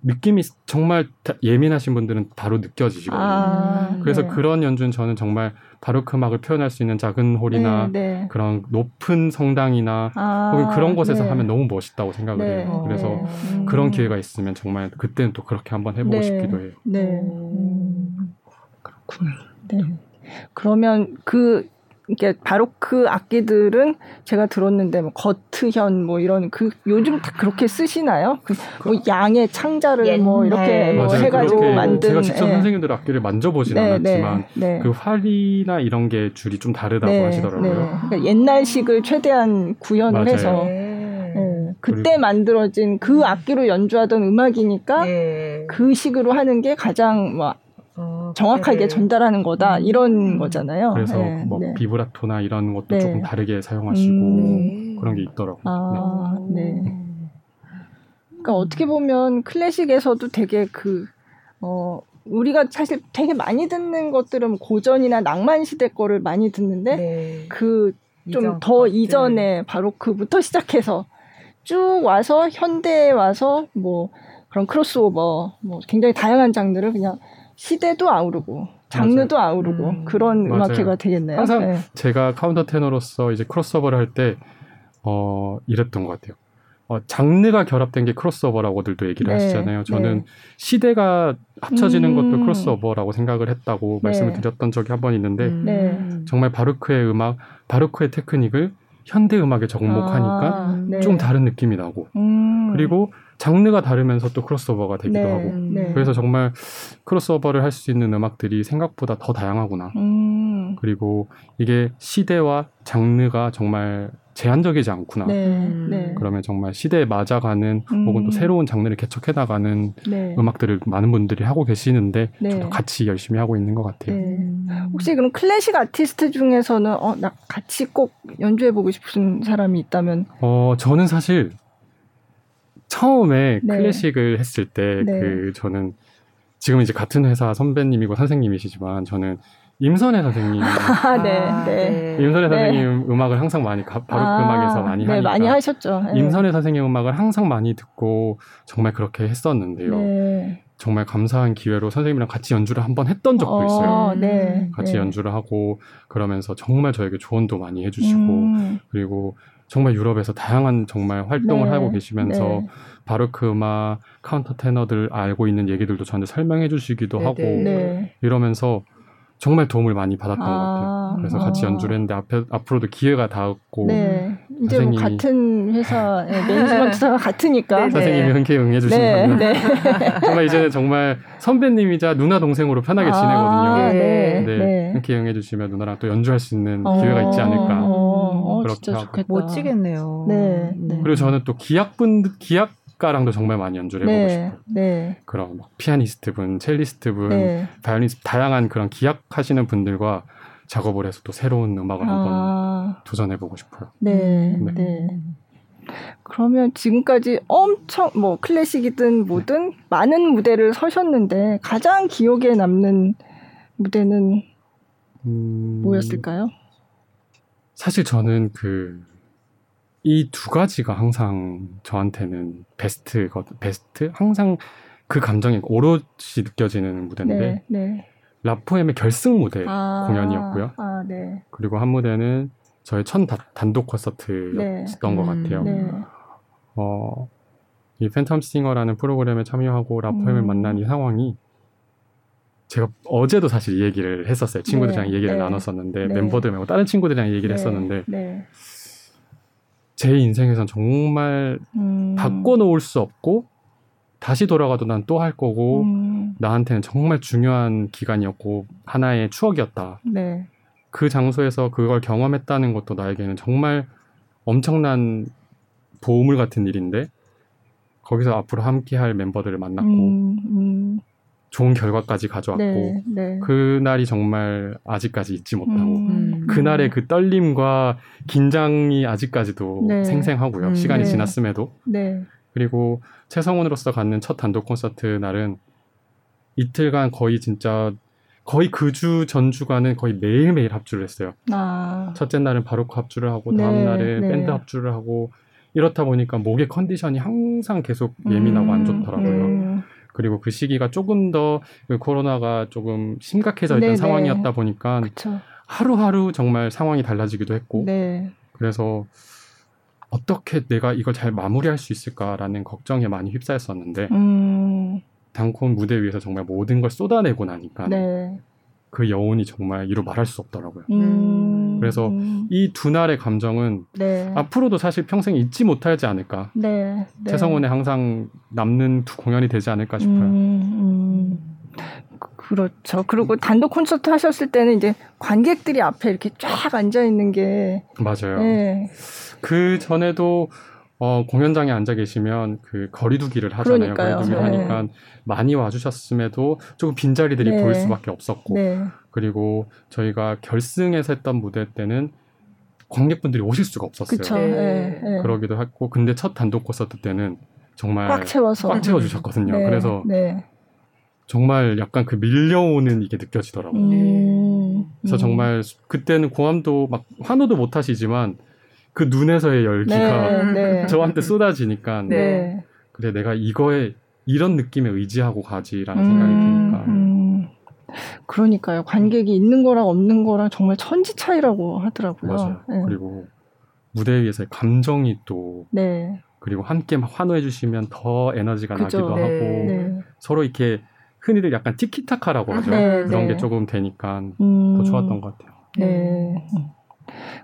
느낌이 정말 예민하신 분들은 바로 느껴지시거든요. 아, 그래서 네. 그런 연주는 저는 정말 바로크 음악을 표현할 수 있는 작은 홀이나 네, 네. 그런 높은 성당이나 아, 혹은 그런 곳에서 네. 하면 너무 멋있다고 생각을 네. 해요. 그래서 음. 그런 기회가 있으면 정말 그때는 또 그렇게 한번 해보고 네. 싶기도 해요. 네. 음.
그렇구나. 네. 그러면 그 이게 바로크 악기들은 제가 들었는데 뭐 거트현 뭐 이런 그 요즘 다 그렇게 쓰시나요? 그, 뭐 양의 창자를 뭐 이렇게 뭐 해가지고 만든
제가 직접 예. 선생님들 악기를 만져보진 네, 않았지만 네, 네. 그 활이나 이런 게 줄이 좀 다르다고 네, 하시더라고요. 네.
그러니까 옛날식을 최대한 구현을 맞아요. 해서 네. 그때 만들어진 그 악기로 연주하던 음악이니까 그 식으로 하는 게 가장 뭐 어, 정확하게 네. 전달하는 거다 음. 이런 거잖아요.
그래서 네. 뭐 네. 비브라토나 이런 것도 네. 조금 다르게 사용하시고 음. 그런 게 있더라고요. 아, 네. 네.
그러니까 어떻게 보면 클래식에서도 되게 그, 어, 우리가 사실 되게 많이 듣는 것들은 고전이나 낭만 시대 거를 많이 듣는데 네. 그좀 더 이전에 바로크부터 시작해서 쭉 와서 현대에 와서 뭐 그런 크로스오버 뭐 굉장히 다양한 장르를 그냥 시대도 아우르고 장르도 맞아요. 아우르고 음. 그런 맞아요. 음악회가 되겠네요.
항상 네. 제가 카운터 테너로서 이제 크로스오버를 할 때 어, 이랬던 것 같아요. 어, 장르가 결합된 게 크로스오버라고들도 얘기를 네, 하시잖아요. 저는 네. 시대가 합쳐지는 음. 것도 크로스오버라고 생각을 했다고 네. 말씀을 드렸던 적이 한 번 있는데 음. 네. 정말 바로크의 음악, 바로크의 테크닉을 현대 음악에 접목하니까 아, 네. 좀 다른 느낌이 나고 음. 그리고 장르가 다르면서 또 크로스오버가 되기도 네, 하고 네. 그래서 정말 크로스오버를 할 수 있는 음악들이 생각보다 더 다양하구나 음. 그리고 이게 시대와 장르가 정말 제한적이지 않구나. 네, 음. 네. 그러면 정말 시대에 맞아가는 음. 혹은 또 새로운 장르를 개척해 나가는 네. 음악들을 많은 분들이 하고 계시는데 네. 저도 같이 열심히 하고 있는 것 같아요. 네.
혹시 그럼 클래식 아티스트 중에서는 어, 나 같이 꼭 연주해 보고 싶은 사람이 있다면?
어, 저는 사실 처음에 네. 클래식을 했을 때 그 저는 지금 이제 같은 회사 선배님이고 선생님이시지만 저는 임선혜 선생님. 아, 네, 아, 네. 임선혜 네. 선생님 음악을 항상 많이 바로 그 아, 음악에서 많이 네, 하니까
많이 하셨죠.
네. 임선혜 선생님 음악을 항상 많이 듣고 정말 그렇게 했었는데요. 네. 정말 감사한 기회로 선생님이랑 같이 연주를 한번 했던 적도 어, 있어요. 네, 같이 네. 연주를 하고 그러면서 정말 저에게 조언도 많이 해주시고 음. 그리고 정말 유럽에서 다양한 정말 활동을 네, 하고 계시면서 네. 바로크 음악 카운터 테너들 알고 있는 얘기들도 저한테 설명해 주시기도 네, 하고 이러면서 정말 도움을 많이 받았던 아, 것 같아요. 그래서 아. 같이 연주를 했는데 앞에, 앞으로도 기회가 닿았고
네. 이제 뭐 같은 회사 네, 매니지먼트가 같으니까 네,
네. 선생님이 흔쾌히 응해주시면 네, 네. 정말 이제는 정말 선배님이자 누나 동생으로 편하게 아, 지내거든요. 네, 네. 흔쾌히 응해주시면 누나랑 또 연주할 수 있는 어, 기회가 있지 않을까 어,
그렇게 하고 좋겠다.
멋지겠네요.
네, 그리고 저는 또 기악분 기악 작가랑도 정말 많이 연주를 해보고 네, 싶어요. 네. 그런 막 피아니스트 분, 첼리스트 분, 네. 바이올리스트 다양한 그런 기악 하시는 분들과 작업을 해서 또 새로운 음악을 아. 한번 도전해보고 싶어요.
네, 네. 네. 그러면 지금까지 엄청 뭐 클래식이든 뭐든 많은 무대를 서셨는데 가장 기억에 남는 무대는 음... 뭐였을까요?
사실 저는 그 이 두 가지가 항상 저한테는 베스트거 베스트 항상 그 감정이 오롯이 느껴지는 무대인데 네, 네. 라포엠의 결승 무대 아, 공연이었고요. 아, 네. 그리고 한 무대는 저의 첫 단독 콘서트였던 네. 것 같아요. 음, 어, 이 팬텀 싱어라는 프로그램에 참여하고 라포엠을 음. 만난 이 상황이 제가 어제도 사실 이 얘기를 했었어요. 친구들이랑 네, 얘기를 네. 나눴었는데 멤버들 말고 다른 친구들이랑 얘기를 했었는데 제 인생에선 정말 음. 바꿔놓을 수 없고 다시 돌아가도 난 또 할 거고 음. 나한테는 정말 중요한 기간이었고 하나의 추억이었다. 네. 그 장소에서 그걸 경험했다는 것도 나에게는 정말 엄청난 보물 같은 일인데 거기서 앞으로 함께할 멤버들을 만났고 음, 음. 좋은 결과까지 가져왔고 네, 네. 그날이 정말 아직까지 잊지 못하고 음, 그날의 그 떨림과 긴장이 아직까지도 네. 생생하고요. 음, 시간이 네. 지났음에도 네. 그리고 최성훈으로서 갖는 첫 단독 콘서트 날은 이틀간 거의 진짜 거의 그 주 전주간은 거의 매일매일 합주를 했어요. 아. 첫째 날은 바로크 합주를 하고 다음 네, 날은 밴드 합주를 하고 이렇다 보니까 목의 컨디션이 항상 계속 예민하고 음, 안 좋더라고요. 음. 그리고 그 시기가 조금 더그 코로나가 조금 심각해져 있던 네네. 상황이었다 보니까 그쵸. 하루하루 정말 상황이 달라지기도 했고 네. 그래서 어떻게 내가 이걸 잘 마무리할 수 있을까라는 걱정에 많이 휩싸였었는데 음. 단콘 무대 위에서 정말 모든 걸 쏟아내고 나니까 네. 그 여운이 정말 이루 말할 수 없더라고요. 음. 그래서 음. 이두 날의 감정은 네. 앞으로도 사실 평생 잊지 못하지 않을까. 네. 네. 최성원의 항상 남는 두 공연이 되지 않을까 싶어요. 음, 음.
그렇죠. 그리고 단독 콘서트 하셨을 때는 이제 관객들이 앞에 이렇게 쫙 앉아 있는 게
맞아요. 네. 그 전에도 어, 공연장에 앉아 계시면 그 거리두기를 하잖아요. 그러니까요. 거리두기를 네. 하니까 많이 와주셨음에도 조금 빈자리들이 네. 보일 수밖에 없었고 네. 그리고 저희가 결승에서 했던 무대 때는 관객분들이 오실 수가 없었어요. 그쵸. 네. 네. 그러기도 했고 근데 첫 단독 콘서트 때는 정말
꽉 채워서
꽉 채워 주셨거든요.
네,
그래서
네.
정말 약간 그 밀려오는 이게 느껴지더라고요.
음,
그래서
음.
정말 그때는 공함도 막 환호도 못 하시지만 그 눈에서의 열기가
네, 네.
저한테 쏟아지니까
네.
그래 내가 이거에 이런 느낌에 의지하고 가지라는
음,
생각이 드니까
음. 그러니까요. 관객이 있는 거랑 없는 거랑 정말 천지 차이라고 하더라고요.
맞아요.
네.
그리고 무대 위에서의 감정이 또
네.
그리고 함께 막 환호해 주시면 더 에너지가
그죠.
나기도
네.
하고
네.
서로 이렇게 흔히들 약간 티키타카라고 하죠.
네,
그런
네.
게 조금 되니까
음,
더 좋았던 것 같아요.
네.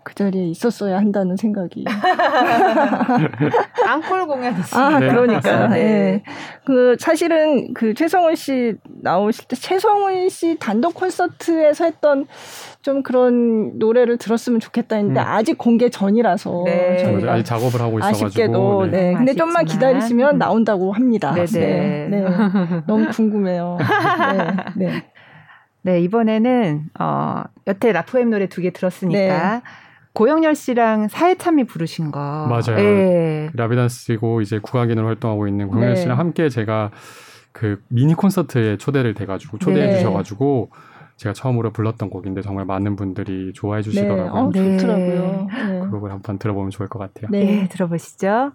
그 자리에 있었어야 한다는 생각이.
앙콜 공연이었어요.
아,
네,
그러니까. 예. 그 사실은 그 최성훈 씨 나오실 때 최성훈 씨 단독 콘서트에서 했던 좀 그런 노래를 들었으면 좋겠다 했는데
음.
아직 공개 전이라서
네.
저희가
아직 작업을 하고 있어 가지고
아쉽게도
네.
네. 근데 좀만
아쉽지만.
기다리시면 나온다고 합니다.
네네.
네. 네. 너무 궁금해요. 네. 네.
네, 이번에는 어, 여태 라포엠 노래 두 개 들었으니까 고영렬 씨랑 사해참이 부르신 거.
맞아요.
예.
라비단스고 이제 국악인으로 활동하고 있는 공연
네.
씨랑 함께 제가 그 미니 콘서트에 초대를 돼 가지고 초대해
네.
주셔 가지고 제가 처음으로 불렀던 곡인데 정말 많은 분들이 좋아해
네.
주시더라고요.
어,
네.
좋더라고요. 네.
그 곡을 한번 들어보면 좋을 것 같아요.
네.
예, 들어보시죠.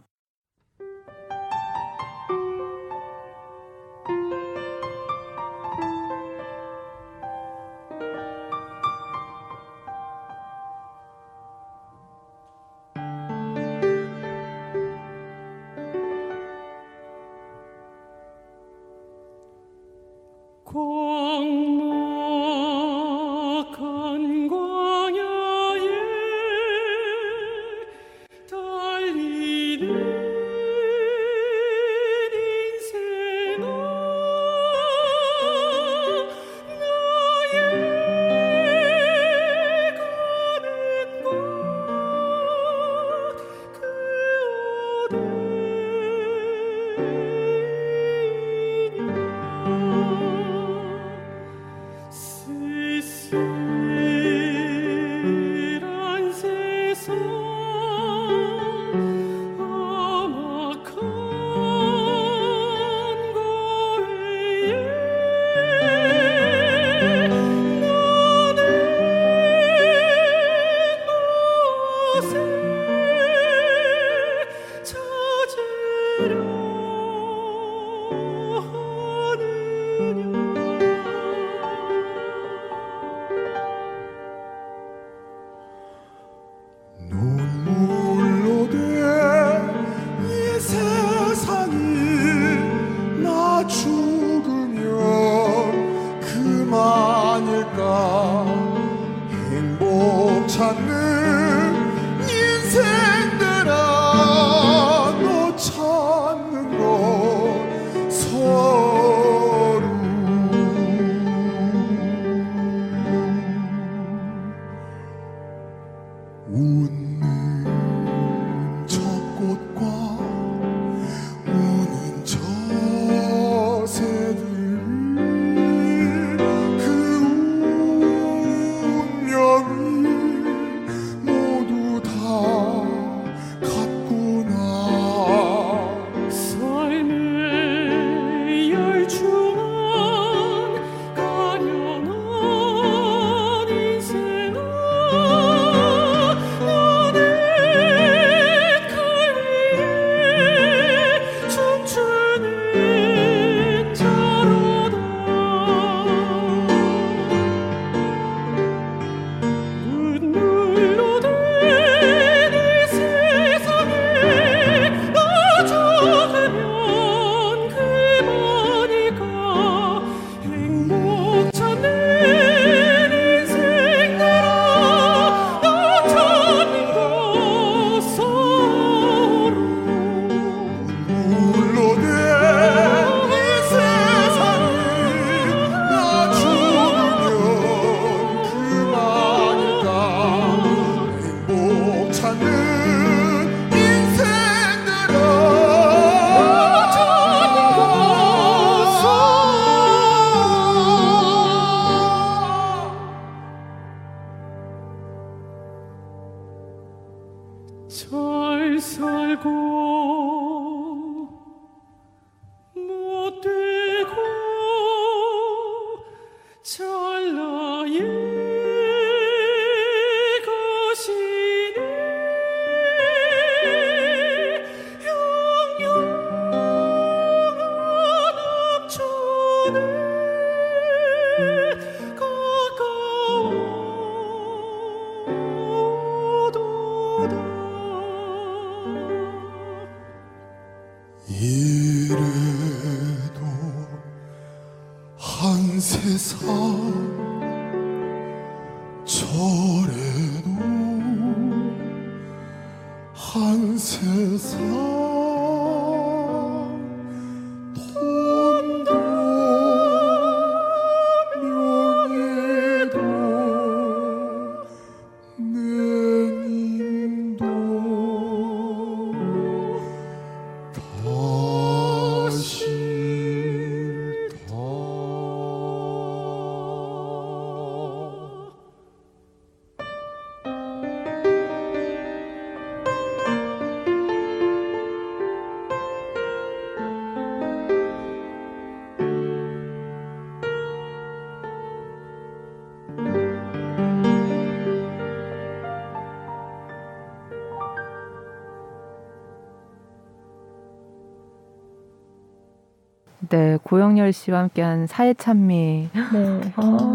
네, 고영렬 씨와 함께한 사회 찬미.
네. 아,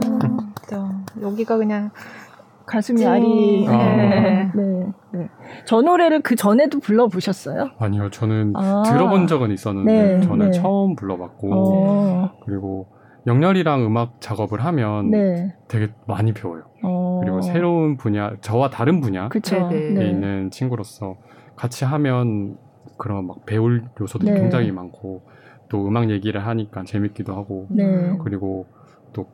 진짜 여기가 그냥
가슴이 아리. 네. 네. 네. 저 노래를 그 전에도 불러 보셨어요?
아니요, 저는 아. 들어본 적은 있었는데 네. 저는 네. 처음 불러봤고 어. 그리고 영렬이랑 음악 작업을 하면 네. 되게 많이 배워요. 어. 그리고 새로운 분야, 저와 다른 분야에 네. 있는 친구로서 같이 하면 그런 막 배울 요소도 네. 굉장히 많고 또 음악 얘기를 하니까 재밌기도 하고 네. 그리고 또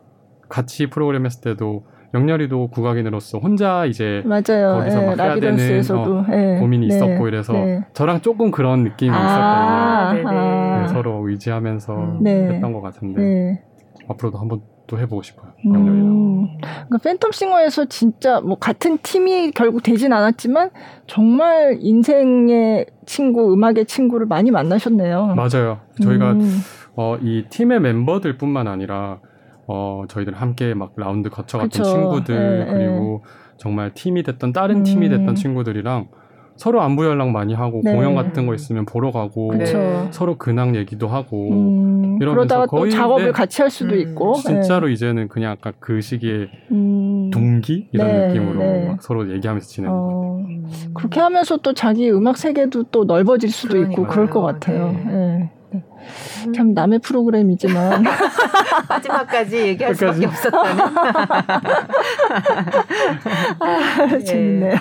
같이 프로그램 했을 때도 영렬이도 국악인으로서 혼자 이제 맞아요. 거기서 네, 막 해야 되는 어, 네. 고민이 네. 있었고 이래서 네. 저랑 조금 그런 느낌이 아~ 있었거든요. 아~ 서로 의지하면서 음. 했던 것 같은데 앞으로도 한번 또 해보고 싶어요. 음.
그러니까 팬텀싱어에서 진짜 뭐 같은 팀이 결국 되진 않았지만 정말 인생의 친구, 음악의 친구를 많이 만나셨네요.
맞아요. 저희가 음. 어, 이 팀의 멤버들뿐만 아니라 어, 저희들 함께 막 라운드 거쳐갔던 그쵸. 친구들 네, 그리고 네. 정말 팀이 됐던 다른 음. 팀이 됐던 친구들이랑 서로 안부 연락 많이 하고 네. 공연 같은 거 있으면 보러 가고 그쵸. 서로 근황 얘기도 하고 음,
이러면서 거의 작업을 네, 같이 할 수도 음, 있고
진짜로 네. 이제는 그냥 아까 그 시기에 음, 동기 이런 네, 느낌으로 네. 막 서로 얘기하면서 지내는 어, 것 같아요.
그렇게 하면서 또 자기 음악 세계도 또 넓어질 수도 그러니까요. 있고 그럴 것 같아요. 네. 참 남의 프로그램이지만
마지막까지 얘기할 수밖에 없었다는.
아, 재밌네요.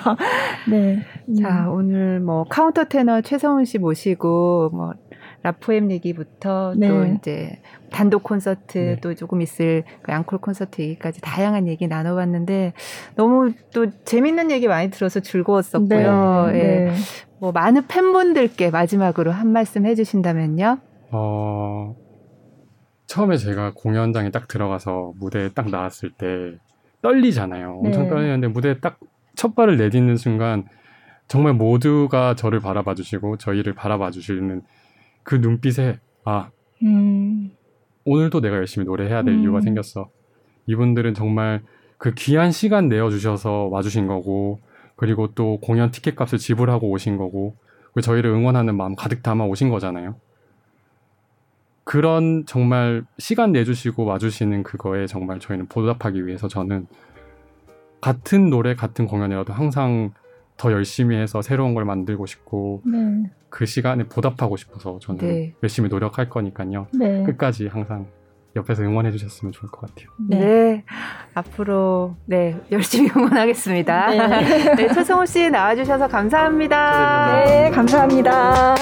네.
자 오늘 뭐 카운터 테너 최성훈 씨 모시고 뭐 라포엠 얘기부터 네. 또 이제 단독 콘서트 네. 또 조금 있을 그 앙콜 콘서트 얘기까지 다양한 얘기 나눠봤는데 너무 또 재밌는 얘기 많이 들어서 즐거웠었고요. 네. 예. 네. 뭐 많은 팬분들께 마지막으로 한 말씀 해주신다면요. 어,
처음에 제가 공연장에 딱 들어가서 무대에 딱 나왔을 때 떨리잖아요. 엄청 네. 떨리는데 무대에 딱 첫 발을 내딛는 순간 정말 모두가 저를 바라봐 주시고 저희를 바라봐 주시는 그 눈빛에 아 음. 오늘도 내가 열심히 노래해야 될 음. 이유가 생겼어. 이분들은 정말 그 귀한 시간 내어 주셔서 와주신 거고 그리고 또 공연 티켓 값을 지불하고 오신 거고 저희를 응원하는 마음 가득 담아 오신 거잖아요. 그런 정말 시간 내주시고 와주시는 그거에 정말 저희는 보답하기 위해서 저는 같은 노래 같은 공연이라도 항상 더 열심히 해서 새로운 걸 만들고 싶고 네. 그 시간에 보답하고 싶어서 저는 네. 열심히 노력할 거니까요. 네. 끝까지 항상 옆에서 응원해 주셨으면 좋을 것 같아요.
네. 네. 앞으로 네 열심히 응원하겠습니다. 네, 네 최성호 씨 나와 주셔서 감사합니다.
네, 감사합니다.